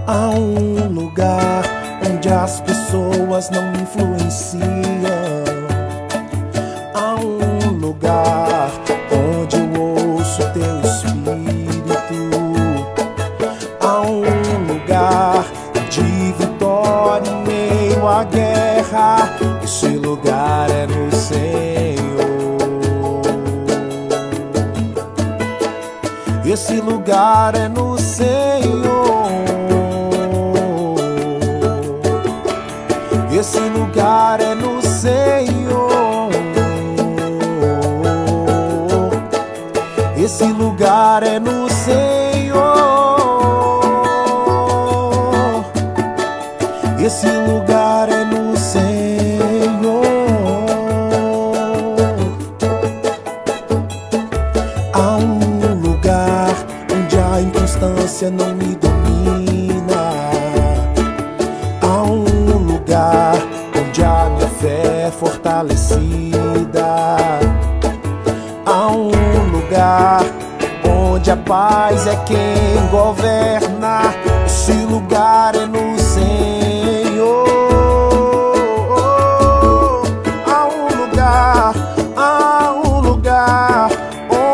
Há um lugar onde as pessoas não influenciam. Há um lugar onde eu ouço teu espírito. Há um lugar de vitória em meio à guerra. Esse lugar é no Senhor. Esse lugar é no Senhor. Lugar é no Senhor. Esse lugar é no Senhor. Paz é quem governa. Esse lugar é no Senhor. Há um lugar, há um lugar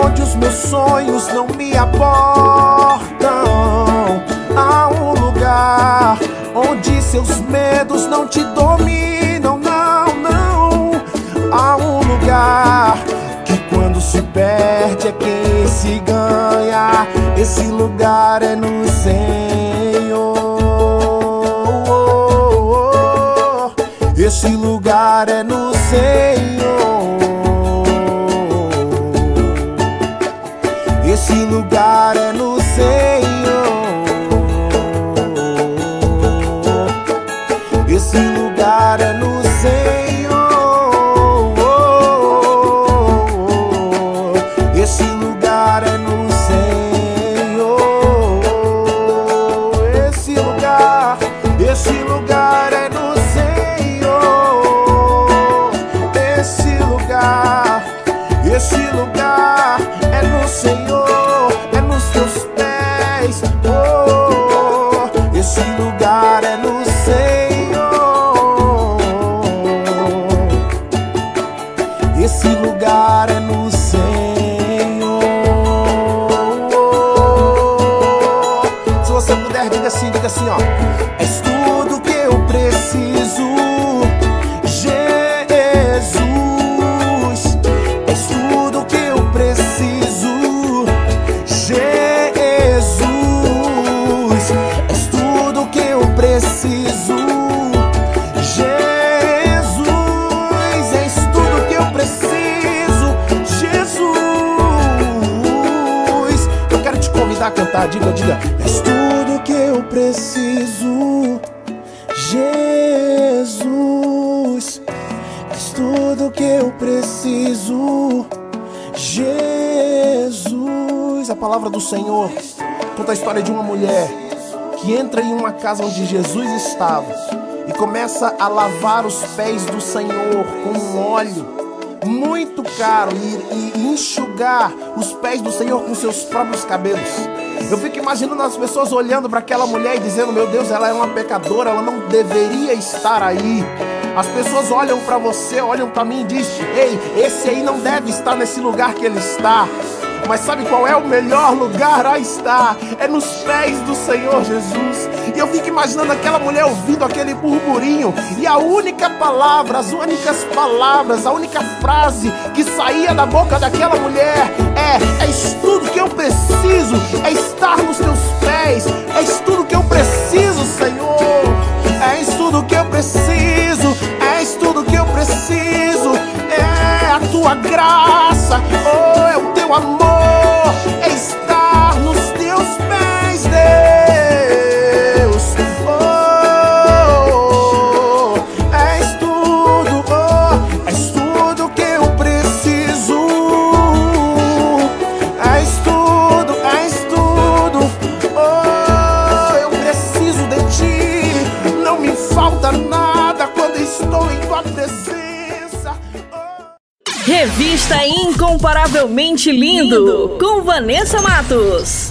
onde os meus sonhos não me abortam. Há um lugar onde seus medos não te dominam, não, não. Há um lugar que quando se perde é quem se ganha. Esse lugar é no Senhor. Esse lugar é no Senhor. És tudo que eu preciso, Jesus. És tudo que eu preciso, Jesus. A palavra do Senhor conta a história de uma mulher que entra em uma casa onde Jesus estava e começa a lavar os pés do Senhor com um óleo muito caro e, e enxugar os pés do Senhor com seus próprios cabelos. Eu fico imaginando as pessoas olhando para aquela mulher e dizendo: Meu Deus, ela é uma pecadora, ela não deveria estar aí. As pessoas olham para você, olham para mim e dizem: Ei, esse aí não deve estar nesse lugar que ele está. Mas sabe qual é o melhor lugar a estar? É nos pés do Senhor Jesus. E eu fico imaginando aquela mulher ouvindo aquele burburinho. E a única palavra, as únicas palavras, a única frase que saía da boca daquela mulher é: És tudo que eu preciso, é estar nos teus pés, és tudo que eu preciso, Senhor. És tudo que eu preciso, és tudo que eu preciso. É a tua graça, Incomparavelmente Lindo, Lindo. com Vanessa Matos.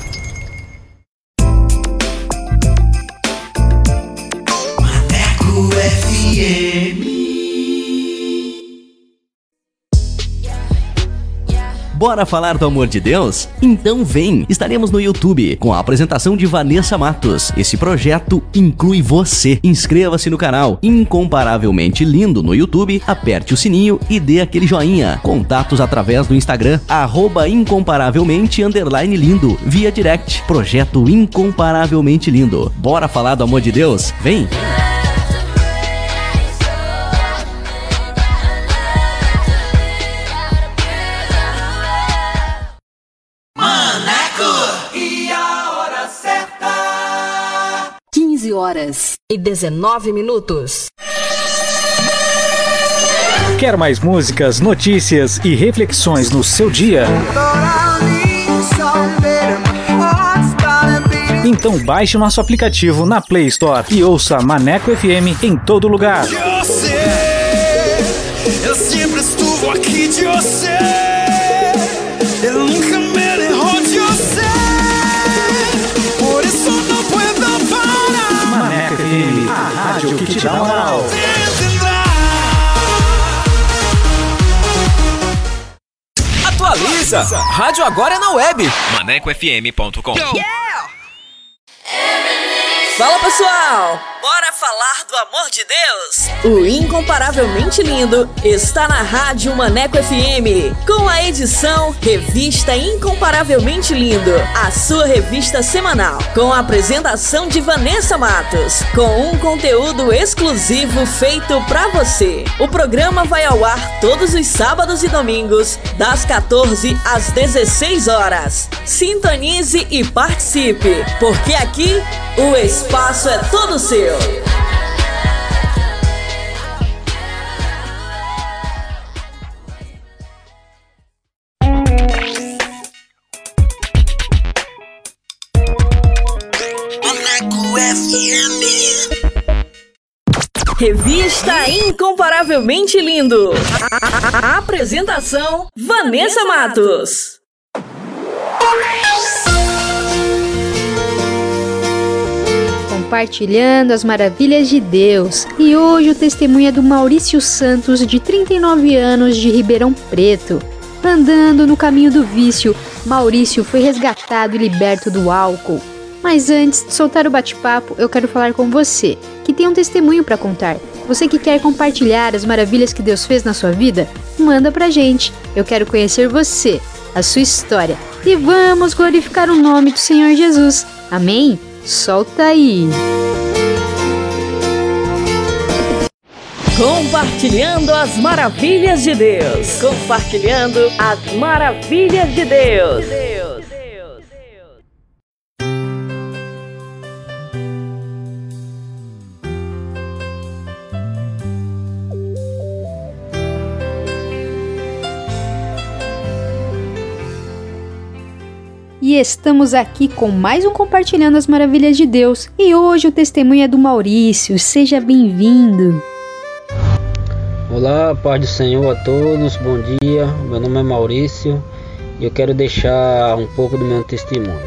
Bora falar do amor de Deus? Então vem! Estaremos no YouTube com a apresentação de Vanessa Matos. Esse projeto inclui você. Inscreva-se no canal Incomparavelmente Lindo no YouTube, aperte o sininho e dê aquele joinha. Contatos através do Instagram, arroba incomparavelmente lindo, via direct. Projeto Incomparavelmente Lindo. Bora falar do amor de Deus? Vem! Horas e 19 minutos. Quer mais músicas, notícias e reflexões no seu dia? Então baixe nosso aplicativo na Play Store e ouça Maneco FM em todo lugar. Eu sempre estuvo aqui de você. Rádio que te dá moral. Atualiza! Rádio agora é na web. ManecoFM.com. Fala pessoal! Bora falar do amor de Deus? O Incomparavelmente Lindo está na Rádio Maneco FM, com a edição Revista Incomparavelmente Lindo, a sua revista semanal, com a apresentação de Vanessa Matos, com um conteúdo exclusivo feito pra você. O programa vai ao ar todos os sábados e domingos, das 14 às 16 horas. Sintonize e participe, porque aqui o espaço é todo seu. Revista Incomparavelmente Lindo. A, apresentação: Vanessa Matos. Compartilhando as maravilhas de Deus. E hoje o testemunho é do Maurício Santos, de 39 anos, de Ribeirão Preto. Andando no caminho do vício, Maurício foi resgatado e liberto do álcool. Mas antes de soltar o bate-papo, eu quero falar com você, que tem um testemunho para contar. Você que quer compartilhar as maravilhas que Deus fez na sua vida, manda pra gente. Eu quero conhecer você, a sua história. E vamos glorificar o nome do Senhor Jesus. Amém? Solta aí! Compartilhando as maravilhas de Deus. Compartilhando as maravilhas de Deus. E estamos aqui com mais um Compartilhando as Maravilhas de Deus. E hoje o testemunho é do Maurício. Seja bem-vindo. Olá, Pai do Senhor a todos, bom dia. Meu nome é Maurício e eu quero deixar um pouco do meu testemunho.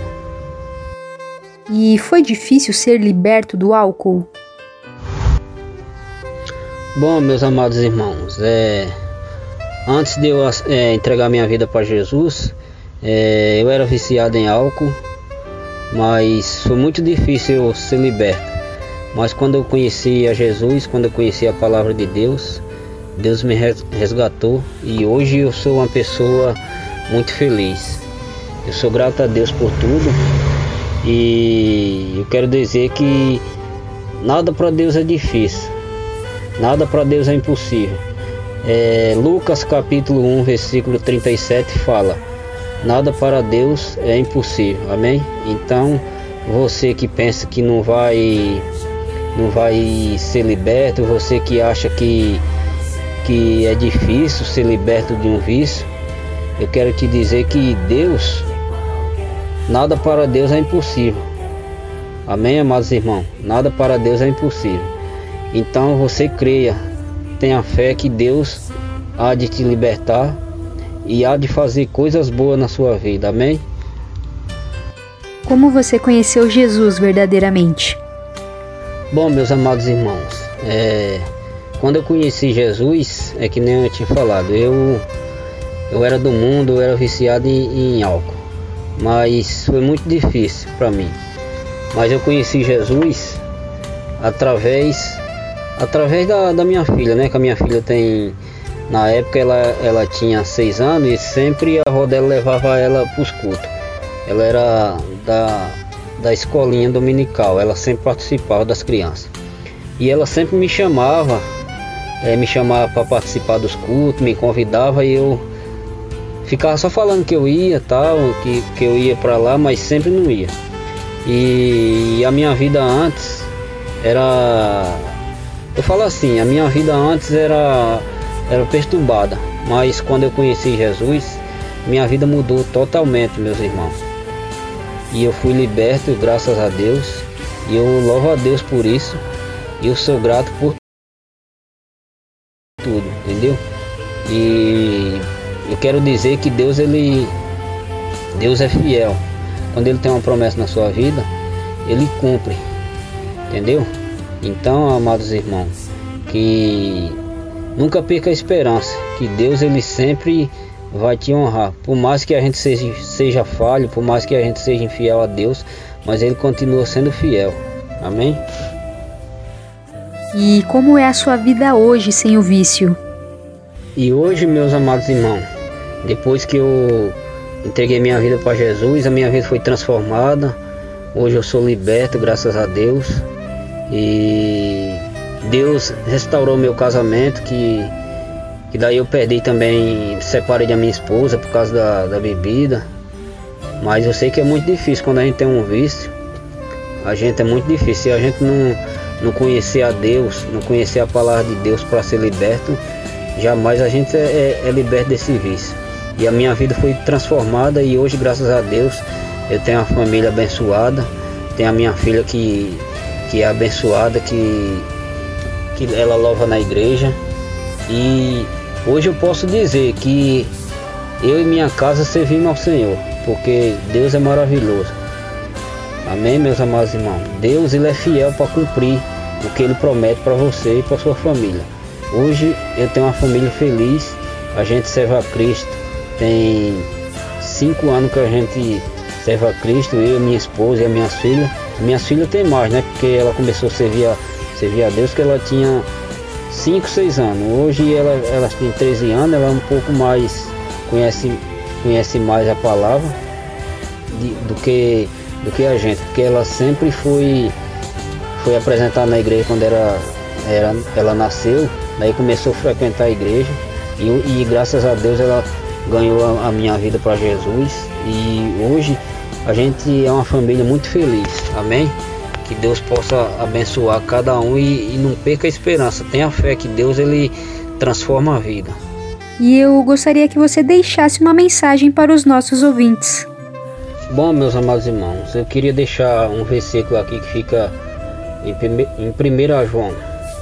E foi difícil ser liberto do álcool? Bom, meus amados irmãos, é, antes de eu é, entregar minha vida para Jesus, é, eu era viciado em álcool, mas foi muito difícil ser liberto. Mas quando eu conheci a Jesus, quando eu conheci a palavra de Deus, Deus me resgatou e hoje eu sou uma pessoa muito feliz. Eu sou grato a Deus por tudo e eu quero dizer que nada para Deus é difícil, nada para Deus é impossível. É, Lucas capítulo 1, versículo 37 fala nada para Deus é impossível. Amém? Então, você que pensa que não vai não vai ser liberto, você que acha que que é difícil ser liberto de um vício, eu quero te dizer que Deus nada para Deus é impossível. Amém, amados irmãos? Nada para Deus é impossível. Então você creia, tenha fé que Deus há de te libertar e há de fazer coisas boas na sua vida. Amém? Como você conheceu Jesus verdadeiramente? Bom, meus amados irmãos, é, quando eu conheci Jesus, é que nem eu tinha falado, eu, eu era do mundo, eu era viciado em, em álcool, mas foi muito difícil para mim. Mas eu conheci Jesus através através da, da minha filha, né? Que a minha filha tem na época ela, ela tinha seis anos e sempre a Rodela levava ela para os cultos. Ela era da, da escolinha dominical, ela sempre participava das crianças. E ela sempre me chamava, é, me chamava para participar dos cultos, me convidava e eu ficava só falando que eu ia tal, que, que eu ia para lá, mas sempre não ia. E a minha vida antes era. Eu falo assim, a minha vida antes era, era perturbada, mas quando eu conheci Jesus, minha vida mudou totalmente, meus irmãos. E eu fui liberto, graças a Deus, e eu louvo a Deus por isso, e eu sou grato por tudo, entendeu? E eu quero dizer que Deus ele Deus é fiel. Quando ele tem uma promessa na sua vida, ele cumpre. Entendeu? Então, amados irmãos, que nunca perca a esperança, que Deus ele sempre vai te honrar. Por mais que a gente seja, seja falho, por mais que a gente seja infiel a Deus, mas ele continua sendo fiel. Amém? E como é a sua vida hoje sem o vício? E hoje, meus amados irmãos, depois que eu entreguei minha vida para Jesus, a minha vida foi transformada. Hoje eu sou liberto, graças a Deus. E Deus restaurou meu casamento, que, que daí eu perdi também, separei da minha esposa por causa da, da bebida. Mas eu sei que é muito difícil quando a gente tem um vício. A gente é muito difícil. Se a gente não, não conhecer a Deus, não conhecer a palavra de Deus para ser liberto, jamais a gente é, é, é liberto desse vício. E a minha vida foi transformada e hoje, graças a Deus, eu tenho uma família abençoada, tenho a minha filha que que é abençoada, que, que ela louva na igreja. E hoje eu posso dizer que eu e minha casa servimos ao Senhor, porque Deus é maravilhoso. Amém, meus amados irmãos? Deus ele é fiel para cumprir o que ele promete para você e para sua família. Hoje eu tenho uma família feliz, a gente serve a Cristo. Tem cinco anos que a gente serve a Cristo, eu, minha esposa e as minhas filhas. Minhas filhas tem mais, né? Porque ela começou a servir a, servir a Deus que ela tinha 5, 6 anos. Hoje ela, ela tem 13 anos, ela é um pouco mais, conhece, conhece mais a palavra de, do, que, do que a gente, porque ela sempre foi, foi apresentada na igreja quando era, era, ela nasceu, daí começou a frequentar a igreja e, e graças a Deus ela ganhou a, a minha vida para Jesus e hoje a gente é uma família muito feliz, amém? Que Deus possa abençoar cada um e, e não perca a esperança. Tenha fé que Deus ele transforma a vida. E eu gostaria que você deixasse uma mensagem para os nossos ouvintes. Bom, meus amados irmãos, eu queria deixar um versículo aqui que fica em 1 João,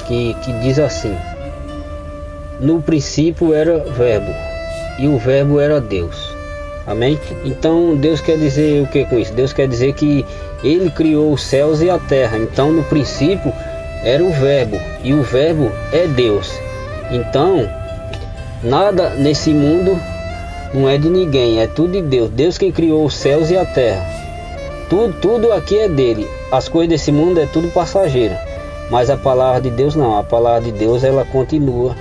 que, que diz assim: No princípio era Verbo, e o Verbo era Deus. Amém? Então Deus quer dizer o que com isso? Deus quer dizer que Ele criou os céus e a terra. Então no princípio era o Verbo e o Verbo é Deus. Então nada nesse mundo não é de ninguém, é tudo de Deus. Deus quem criou os céus e a terra. Tudo, tudo aqui é dele. As coisas desse mundo é tudo passageiro. Mas a palavra de Deus não. A palavra de Deus ela continua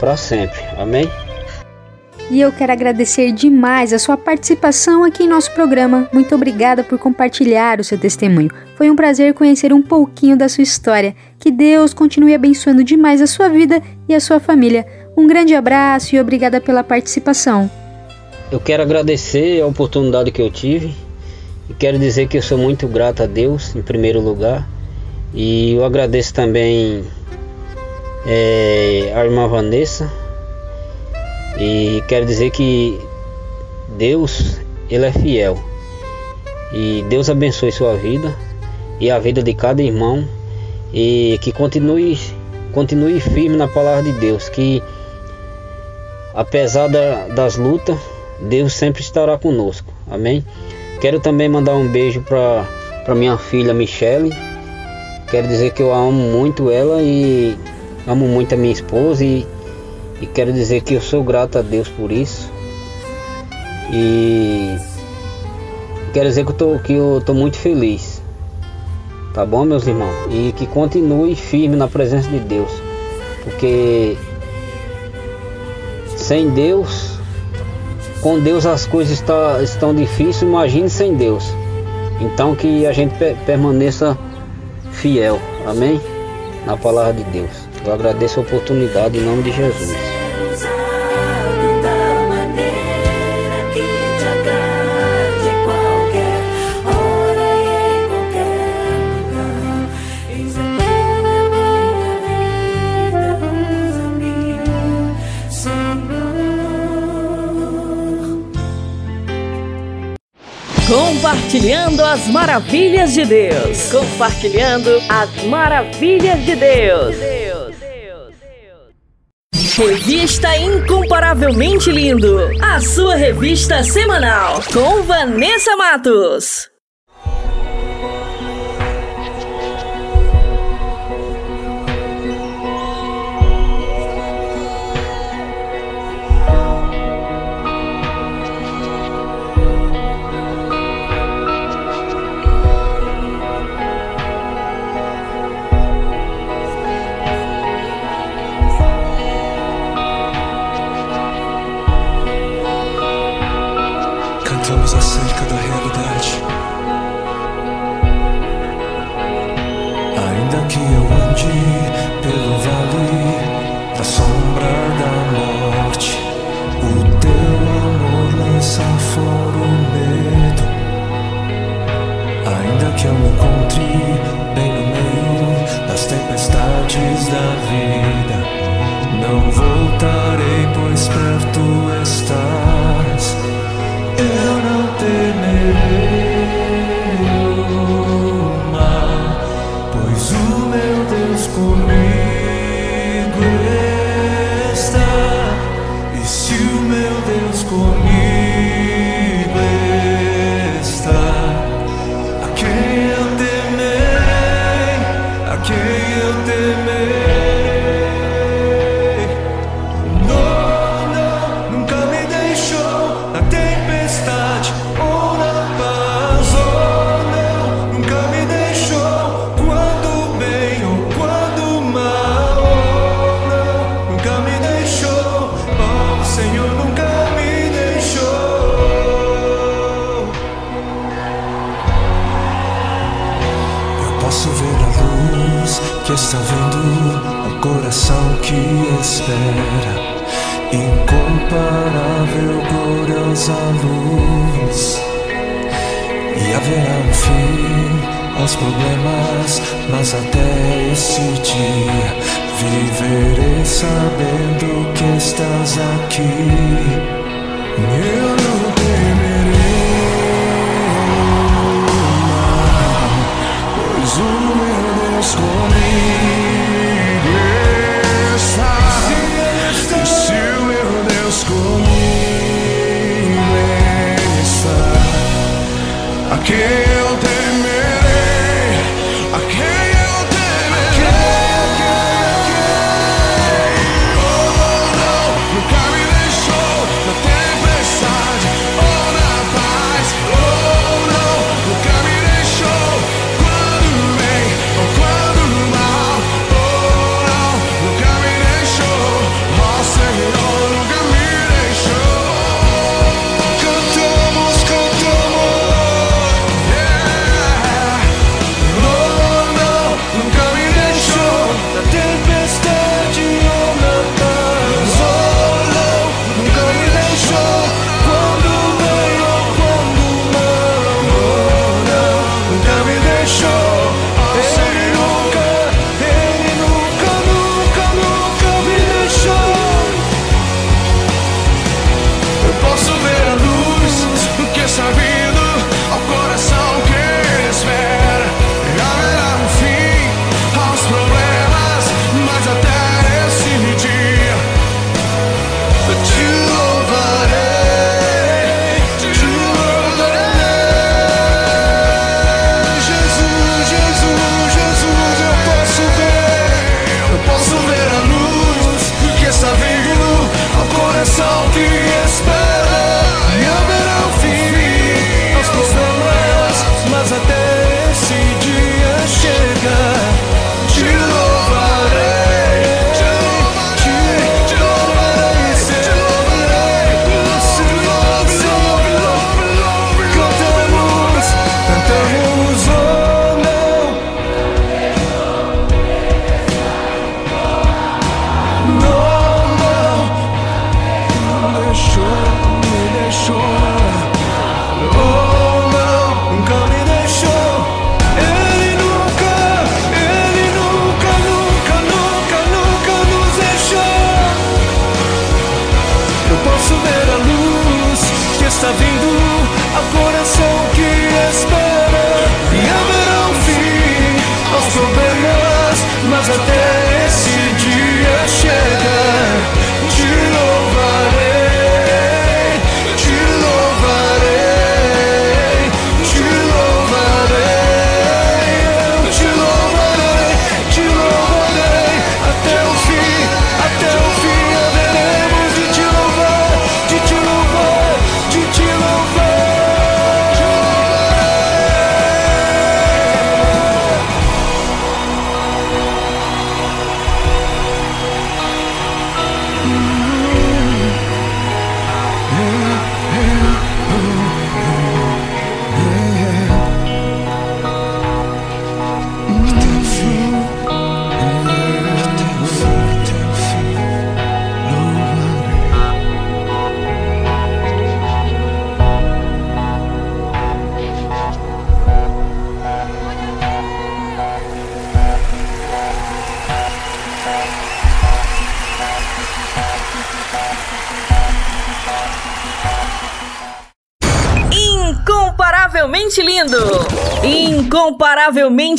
para sempre. Amém? E eu quero agradecer demais a sua participação aqui em nosso programa. Muito obrigada por compartilhar o seu testemunho. Foi um prazer conhecer um pouquinho da sua história. Que Deus continue abençoando demais a sua vida e a sua família. Um grande abraço e obrigada pela participação. Eu quero agradecer a oportunidade que eu tive e quero dizer que eu sou muito grato a Deus, em primeiro lugar. E eu agradeço também é, a irmã Vanessa e quero dizer que Deus, ele é fiel. E Deus abençoe sua vida e a vida de cada irmão e que continue continue firme na palavra de Deus, que apesar da, das lutas, Deus sempre estará conosco. Amém? Quero também mandar um beijo para minha filha Michele. Quero dizer que eu amo muito ela e amo muito a minha esposa e, e quero dizer que eu sou grato a Deus por isso. E quero dizer que eu tô, que eu tô muito feliz. Tá bom, meus irmãos? E que continue firme na presença de Deus. Porque sem Deus, com Deus as coisas está, estão difíceis, imagine sem Deus. Então que a gente permaneça fiel, amém? Na palavra de Deus. Eu agradeço a oportunidade em nome de Jesus. Compartilhando as maravilhas de Deus. Compartilhando as maravilhas de Deus. Revista Incomparavelmente Lindo. A sua revista semanal. Com Vanessa Matos. Voltamos acerca da rede. stars are key. Yeah.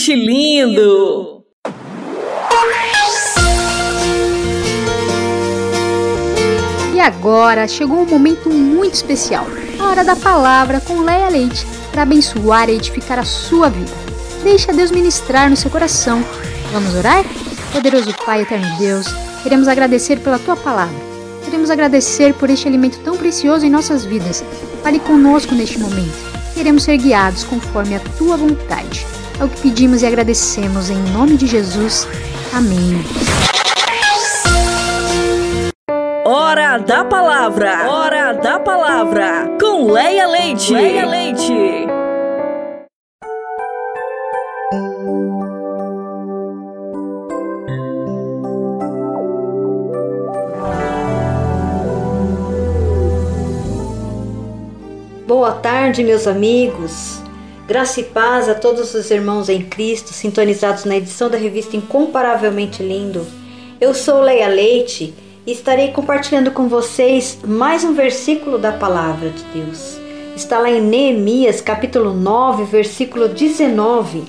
Incomparavelmente lindo! E agora chegou um momento muito especial, a hora da palavra com Leia Leite, para abençoar e edificar a sua vida. Deixa Deus ministrar no seu coração. Vamos orar? Poderoso Pai, eterno Deus, queremos agradecer pela tua palavra. Queremos agradecer por este alimento tão precioso em nossas vidas. Fale conosco neste momento. Queremos ser guiados conforme a tua vontade. É o que pedimos e agradecemos em nome de Jesus. Amém. Hora da palavra! Hora da palavra! Com Leia Leite! Leia Leite! Boa tarde, meus amigos. Graça e paz a todos os irmãos em Cristo sintonizados na edição da revista Incomparavelmente Lindo. Eu sou Leia Leite e estarei compartilhando com vocês mais um versículo da palavra de Deus. Está lá em Neemias, capítulo 9, versículo 19,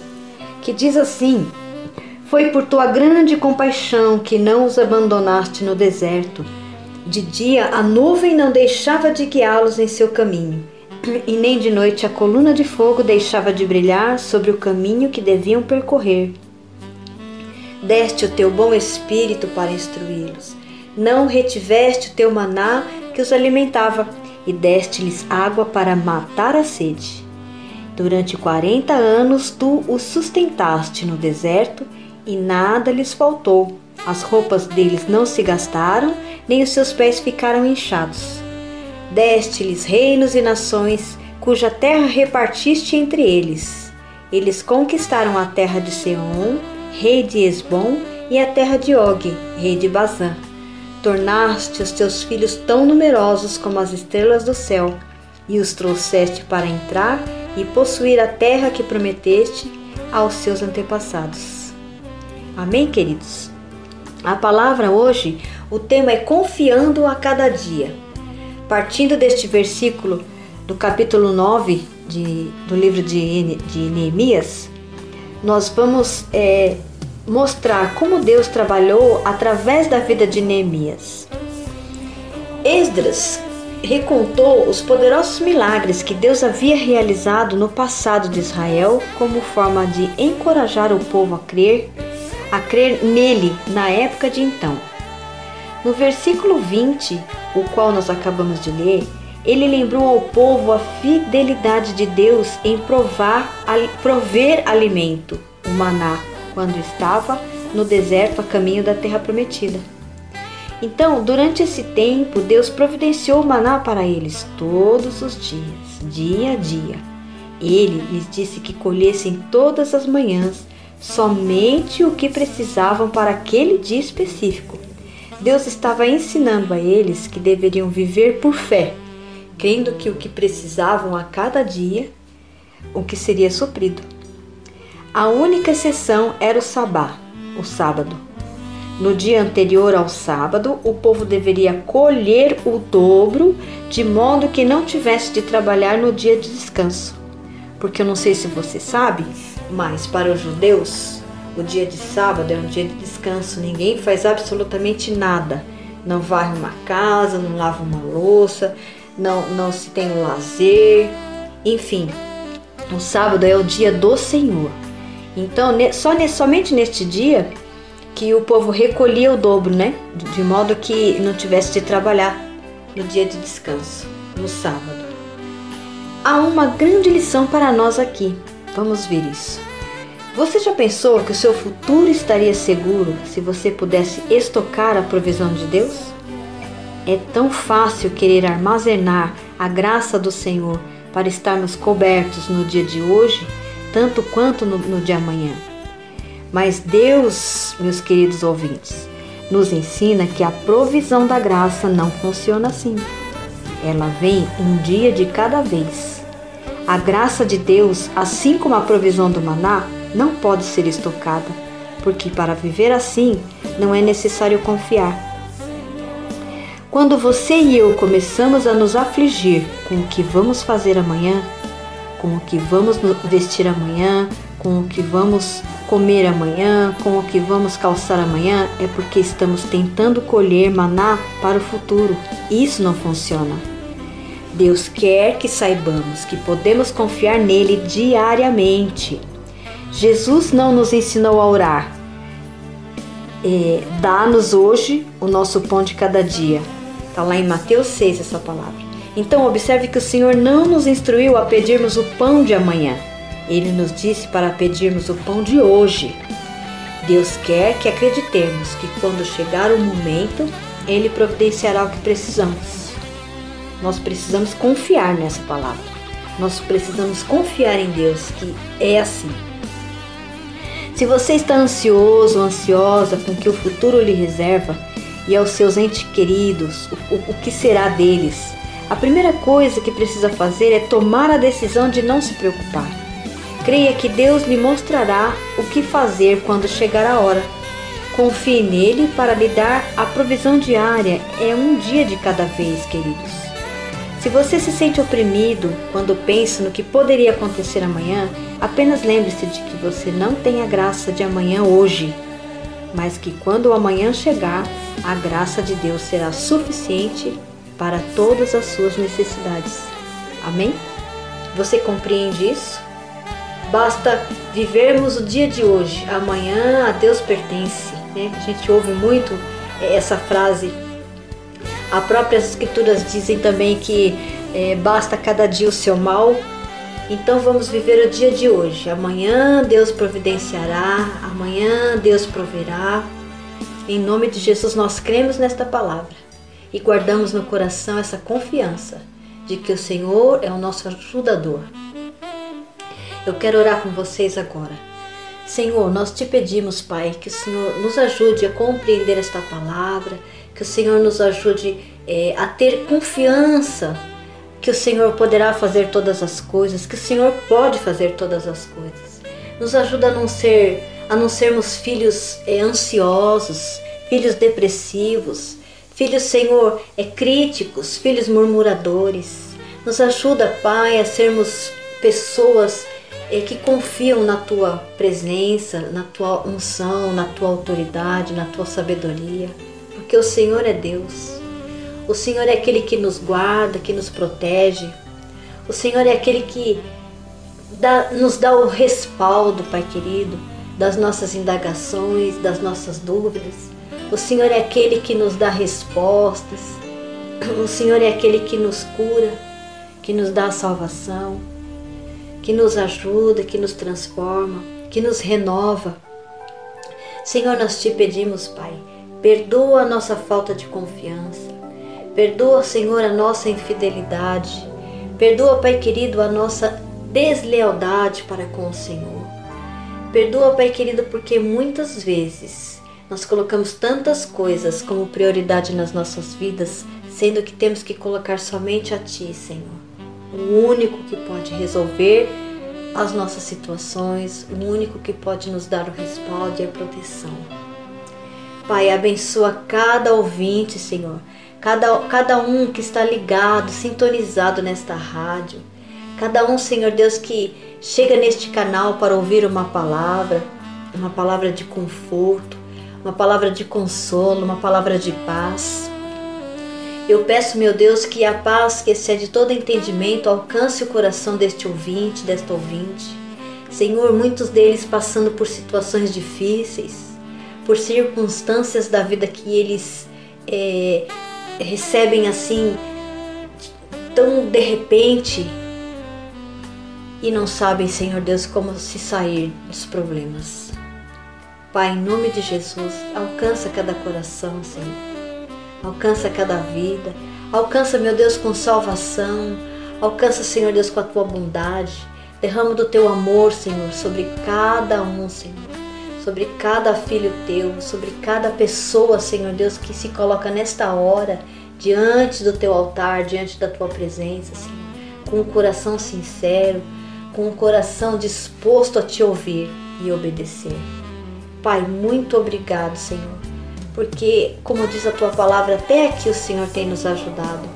que diz assim: Foi por tua grande compaixão que não os abandonaste no deserto. De dia a nuvem não deixava de guiá-los em seu caminho e nem de noite a coluna de fogo deixava de brilhar sobre o caminho que deviam percorrer. Deste o teu bom espírito para instruí-los. Não retiveste o teu maná que os alimentava, e deste-lhes água para matar a sede. Durante quarenta anos tu os sustentaste no deserto, e nada lhes faltou. As roupas deles não se gastaram, nem os seus pés ficaram inchados. Deste-lhes reinos e nações, cuja terra repartiste entre eles. Eles conquistaram a terra de Seom, rei de Esbom, e a terra de Og, rei de Bazã. Tornaste os teus filhos tão numerosos como as estrelas do céu, e os trouxeste para entrar e possuir a terra que prometeste aos seus antepassados. Amém, queridos? A palavra hoje, o tema é confiando a cada dia. Partindo deste versículo do capítulo 9 de, do livro de, de Neemias, nós vamos é, mostrar como Deus trabalhou através da vida de Neemias. Esdras recontou os poderosos milagres que Deus havia realizado no passado de Israel como forma de encorajar o povo a crer, a crer nele na época de então. No versículo 20, o qual nós acabamos de ler, ele lembrou ao povo a fidelidade de Deus em provar, prover alimento, o maná, quando estava no deserto a caminho da terra prometida. Então, durante esse tempo, Deus providenciou o maná para eles todos os dias, dia a dia. Ele lhes disse que colhessem todas as manhãs somente o que precisavam para aquele dia específico. Deus estava ensinando a eles que deveriam viver por fé, crendo que o que precisavam a cada dia, o que seria suprido. A única exceção era o sabá, o sábado. No dia anterior ao sábado, o povo deveria colher o dobro, de modo que não tivesse de trabalhar no dia de descanso. Porque eu não sei se você sabe, mas para os judeus, o dia de sábado é um dia de descanso, ninguém faz absolutamente nada. Não varre uma casa, não lava uma louça, não, não se tem um lazer, enfim. O sábado é o dia do Senhor. Então, só somente neste dia que o povo recolhia o dobro, né? De modo que não tivesse de trabalhar no dia de descanso, no sábado. Há uma grande lição para nós aqui. Vamos ver isso. Você já pensou que o seu futuro estaria seguro se você pudesse estocar a provisão de Deus? É tão fácil querer armazenar a graça do Senhor para estarmos cobertos no dia de hoje, tanto quanto no, no de amanhã. Mas Deus, meus queridos ouvintes, nos ensina que a provisão da graça não funciona assim. Ela vem um dia de cada vez. A graça de Deus, assim como a provisão do maná, não pode ser estocada, porque para viver assim não é necessário confiar. Quando você e eu começamos a nos afligir com o que vamos fazer amanhã, com o que vamos vestir amanhã, com o que vamos comer amanhã, com o que vamos calçar amanhã, é porque estamos tentando colher maná para o futuro. Isso não funciona. Deus quer que saibamos que podemos confiar nele diariamente. Jesus não nos ensinou a orar. É, Dá-nos hoje o nosso pão de cada dia. Está lá em Mateus 6 essa palavra. Então observe que o Senhor não nos instruiu a pedirmos o pão de amanhã. Ele nos disse para pedirmos o pão de hoje. Deus quer que acreditemos que quando chegar o momento, Ele providenciará o que precisamos. Nós precisamos confiar nessa palavra. Nós precisamos confiar em Deus que é assim. Se você está ansioso ansiosa com o que o futuro lhe reserva e aos seus entes queridos, o, o, o que será deles, a primeira coisa que precisa fazer é tomar a decisão de não se preocupar. Creia que Deus lhe mostrará o que fazer quando chegar a hora. Confie nele para lhe dar a provisão diária. É um dia de cada vez, queridos. Se você se sente oprimido quando pensa no que poderia acontecer amanhã, apenas lembre-se de que você não tem a graça de amanhã hoje, mas que quando o amanhã chegar, a graça de Deus será suficiente para todas as suas necessidades. Amém? Você compreende isso? Basta vivermos o dia de hoje. Amanhã a Deus pertence. Né? A gente ouve muito essa frase. As próprias escrituras dizem também que é, basta cada dia o seu mal. Então vamos viver o dia de hoje. Amanhã Deus providenciará, amanhã Deus proverá. Em nome de Jesus nós cremos nesta palavra e guardamos no coração essa confiança de que o Senhor é o nosso ajudador. Eu quero orar com vocês agora. Senhor, nós te pedimos, Pai, que o Senhor nos ajude a compreender esta palavra, que o Senhor nos ajude é, a ter confiança que o Senhor poderá fazer todas as coisas, que o Senhor pode fazer todas as coisas. Nos ajuda a não ser, a não sermos filhos é, ansiosos, filhos depressivos, filhos, Senhor, é críticos, filhos murmuradores. Nos ajuda, Pai, a sermos pessoas é, que confiam na tua presença, na tua unção, na tua autoridade, na tua sabedoria, porque o Senhor é Deus. O Senhor é aquele que nos guarda, que nos protege. O Senhor é aquele que dá, nos dá o respaldo, Pai querido, das nossas indagações, das nossas dúvidas. O Senhor é aquele que nos dá respostas. O Senhor é aquele que nos cura, que nos dá a salvação, que nos ajuda, que nos transforma, que nos renova. Senhor, nós te pedimos, Pai, perdoa a nossa falta de confiança. Perdoa, Senhor, a nossa infidelidade. Perdoa, Pai querido, a nossa deslealdade para com o Senhor. Perdoa, Pai querido, porque muitas vezes nós colocamos tantas coisas como prioridade nas nossas vidas, sendo que temos que colocar somente a Ti, Senhor. O único que pode resolver as nossas situações, o único que pode nos dar o respaldo e a proteção. Pai, abençoa cada ouvinte, Senhor cada, cada um que está ligado, sintonizado nesta rádio, cada um, Senhor Deus, que chega neste canal para ouvir uma palavra, uma palavra de conforto, uma palavra de consolo, uma palavra de paz. Eu peço, meu Deus, que a paz que excede todo entendimento alcance o coração deste ouvinte, desta ouvinte. Senhor, muitos deles passando por situações difíceis, por circunstâncias da vida que eles é, recebem assim tão de repente e não sabem, Senhor Deus, como se sair dos problemas. Pai, em nome de Jesus, alcança cada coração, Senhor. Alcança cada vida. Alcança, meu Deus, com salvação. Alcança, Senhor Deus, com a tua bondade. Derrama do teu amor, Senhor, sobre cada um, Senhor sobre cada filho teu, sobre cada pessoa, Senhor Deus, que se coloca nesta hora diante do teu altar, diante da tua presença, Senhor, com um coração sincero, com um coração disposto a te ouvir e obedecer. Pai, muito obrigado, Senhor, porque, como diz a tua palavra, até aqui o Senhor tem nos ajudado.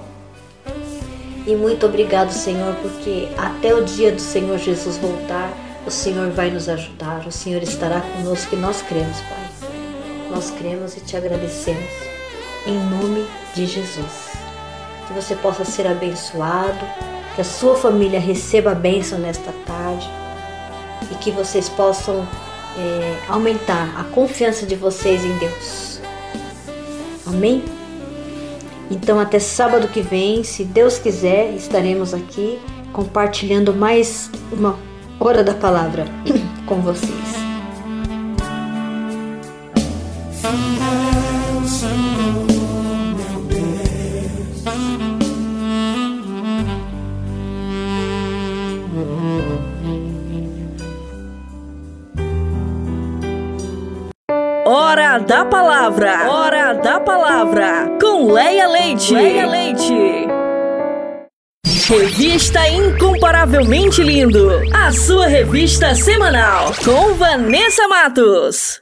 E muito obrigado, Senhor, porque até o dia do Senhor Jesus voltar, o Senhor vai nos ajudar, o Senhor estará conosco que nós cremos, Pai. Nós cremos e te agradecemos. Em nome de Jesus. Que você possa ser abençoado, que a sua família receba a bênção nesta tarde e que vocês possam é, aumentar a confiança de vocês em Deus. Amém? Então, até sábado que vem, se Deus quiser, estaremos aqui compartilhando mais uma Hora da Palavra com vocês. Hora da Palavra, Hora da Palavra, com Leia Leite. Leia Leite. Revista Incomparavelmente Lindo, a sua revista semanal, com Vanessa Matos.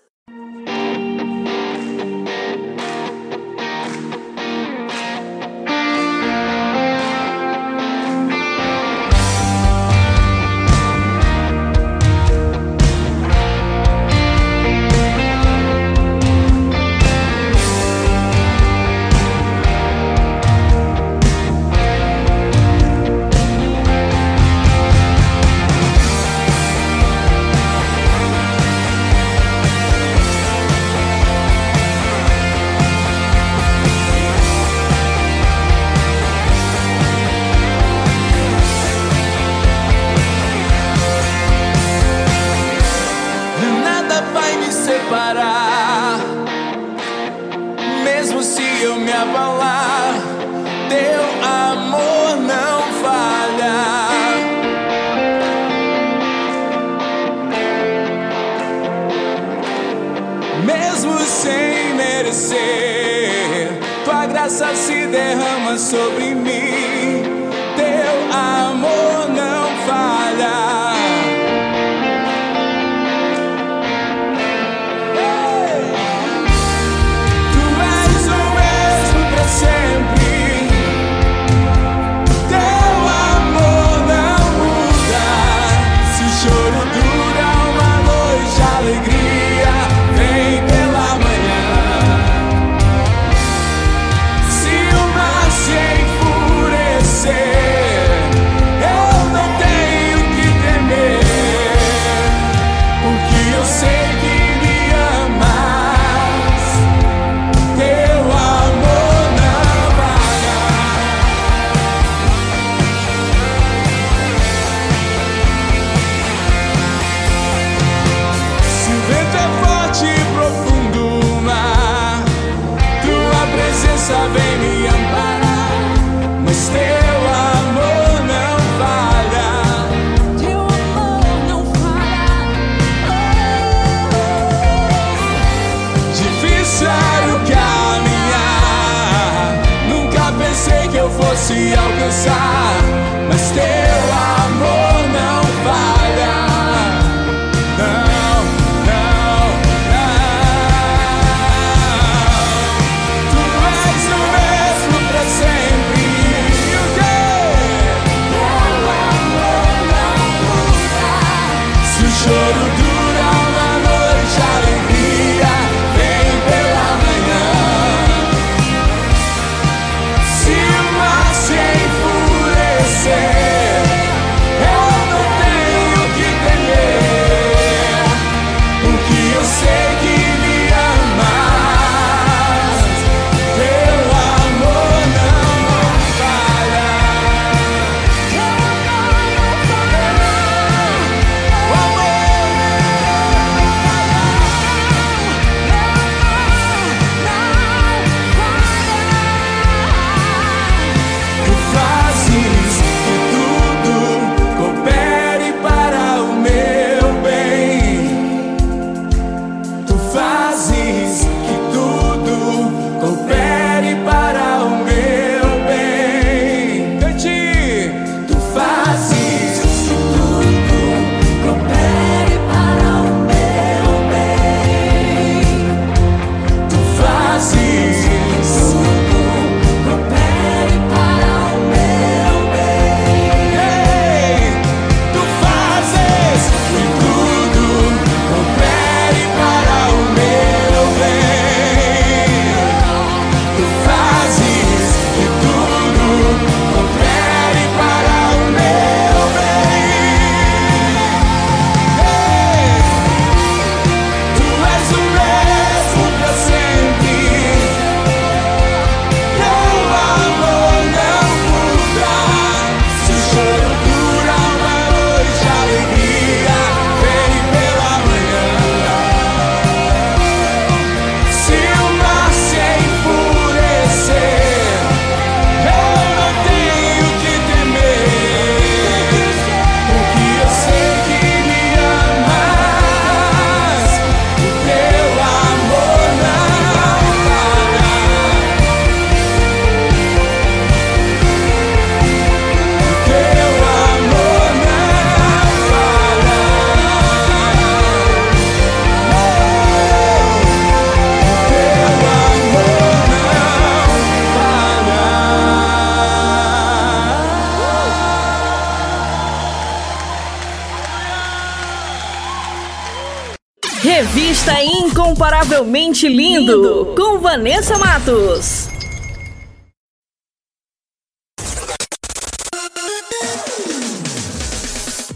Lindo com Vanessa Matos.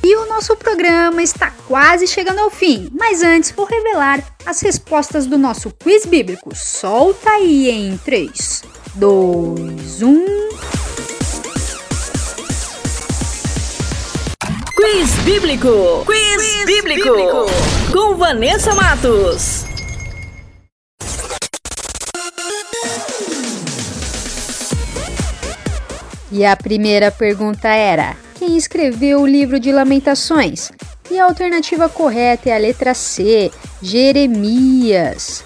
E o nosso programa está quase chegando ao fim, mas antes vou revelar as respostas do nosso quiz bíblico. Solta aí em 3, 2, 1. Quiz Bíblico! Quiz, quiz bíblico. bíblico! Com Vanessa Matos. E a primeira pergunta era: quem escreveu o livro de Lamentações? E a alternativa correta é a letra C, Jeremias.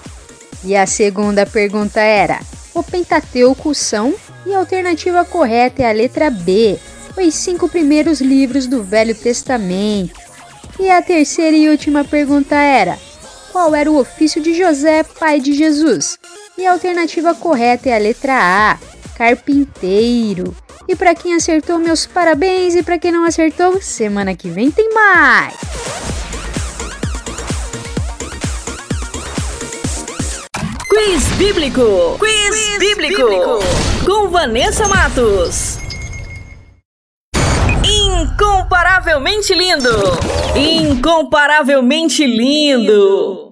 E a segunda pergunta era: o Pentateuco são? E a alternativa correta é a letra B, os cinco primeiros livros do Velho Testamento. E a terceira e última pergunta era: qual era o ofício de José, pai de Jesus? E a alternativa correta é a letra A, carpinteiro. E para quem acertou, meus parabéns. E para quem não acertou, semana que vem tem mais. Quiz Bíblico. Quiz, Quiz bíblico. bíblico. Com Vanessa Matos. Incomparavelmente lindo. Incomparavelmente lindo.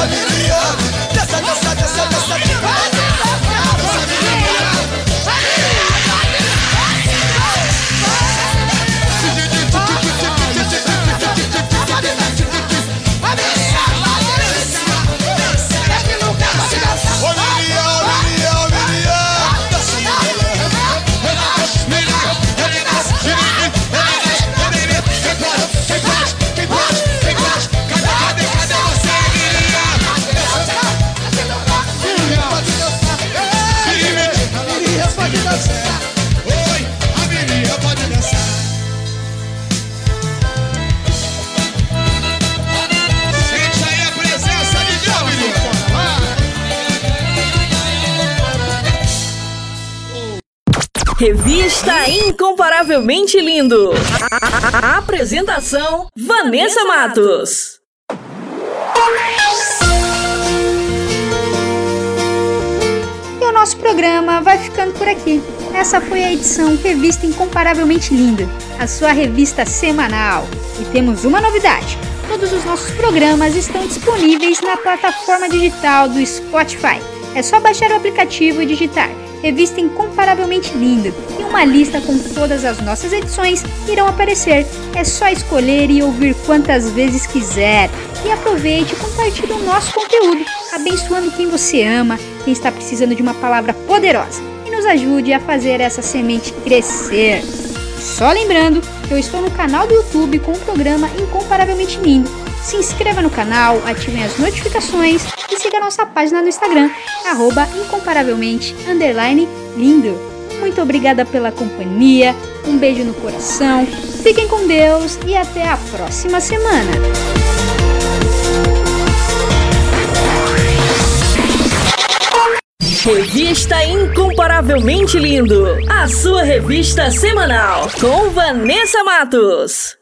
Salir Revista Incomparavelmente Lindo. A apresentação: Vanessa Matos. E o nosso programa vai ficando por aqui. Essa foi a edição Revista Incomparavelmente Linda, a sua revista semanal. E temos uma novidade: todos os nossos programas estão disponíveis na plataforma digital do Spotify. É só baixar o aplicativo e digitar Revista Incomparavelmente Linda e uma lista com todas as nossas edições irão aparecer. É só escolher e ouvir quantas vezes quiser. E aproveite e compartilhe o nosso conteúdo, abençoando quem você ama, quem está precisando de uma palavra poderosa e nos ajude a fazer essa semente crescer. Só lembrando eu estou no canal do YouTube com o programa Incomparavelmente Lindo. Se inscreva no canal, ativem as notificações e siga nossa página no Instagram, arroba incomparavelmente lindo. Muito obrigada pela companhia, um beijo no coração, fiquem com Deus e até a próxima semana. Revista Incomparavelmente Lindo, a sua revista semanal com Vanessa Matos.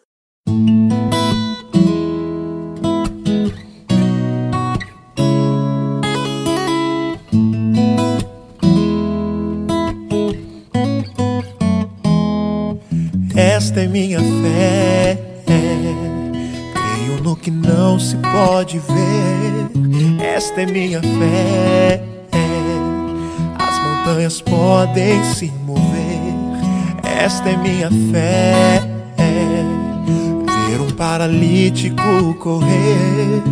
Esta é minha fé. Creio no que não se pode ver. Esta é minha fé. As montanhas podem se mover. Esta é minha fé. Ver um paralítico correr.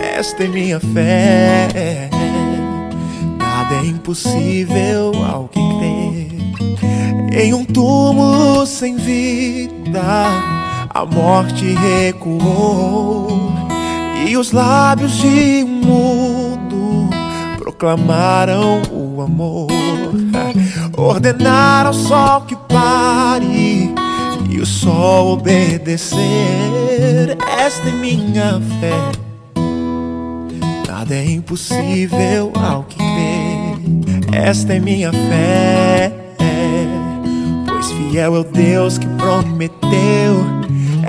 Esta é minha fé. Nada é impossível ao que. Em um túmulo sem vida, a morte recuou e os lábios de um mudo proclamaram o amor. Ordenaram ao sol que pare e o sol obedecer. Esta é minha fé. Nada é impossível ao que crê. Esta é minha fé. Fiel é o Deus que prometeu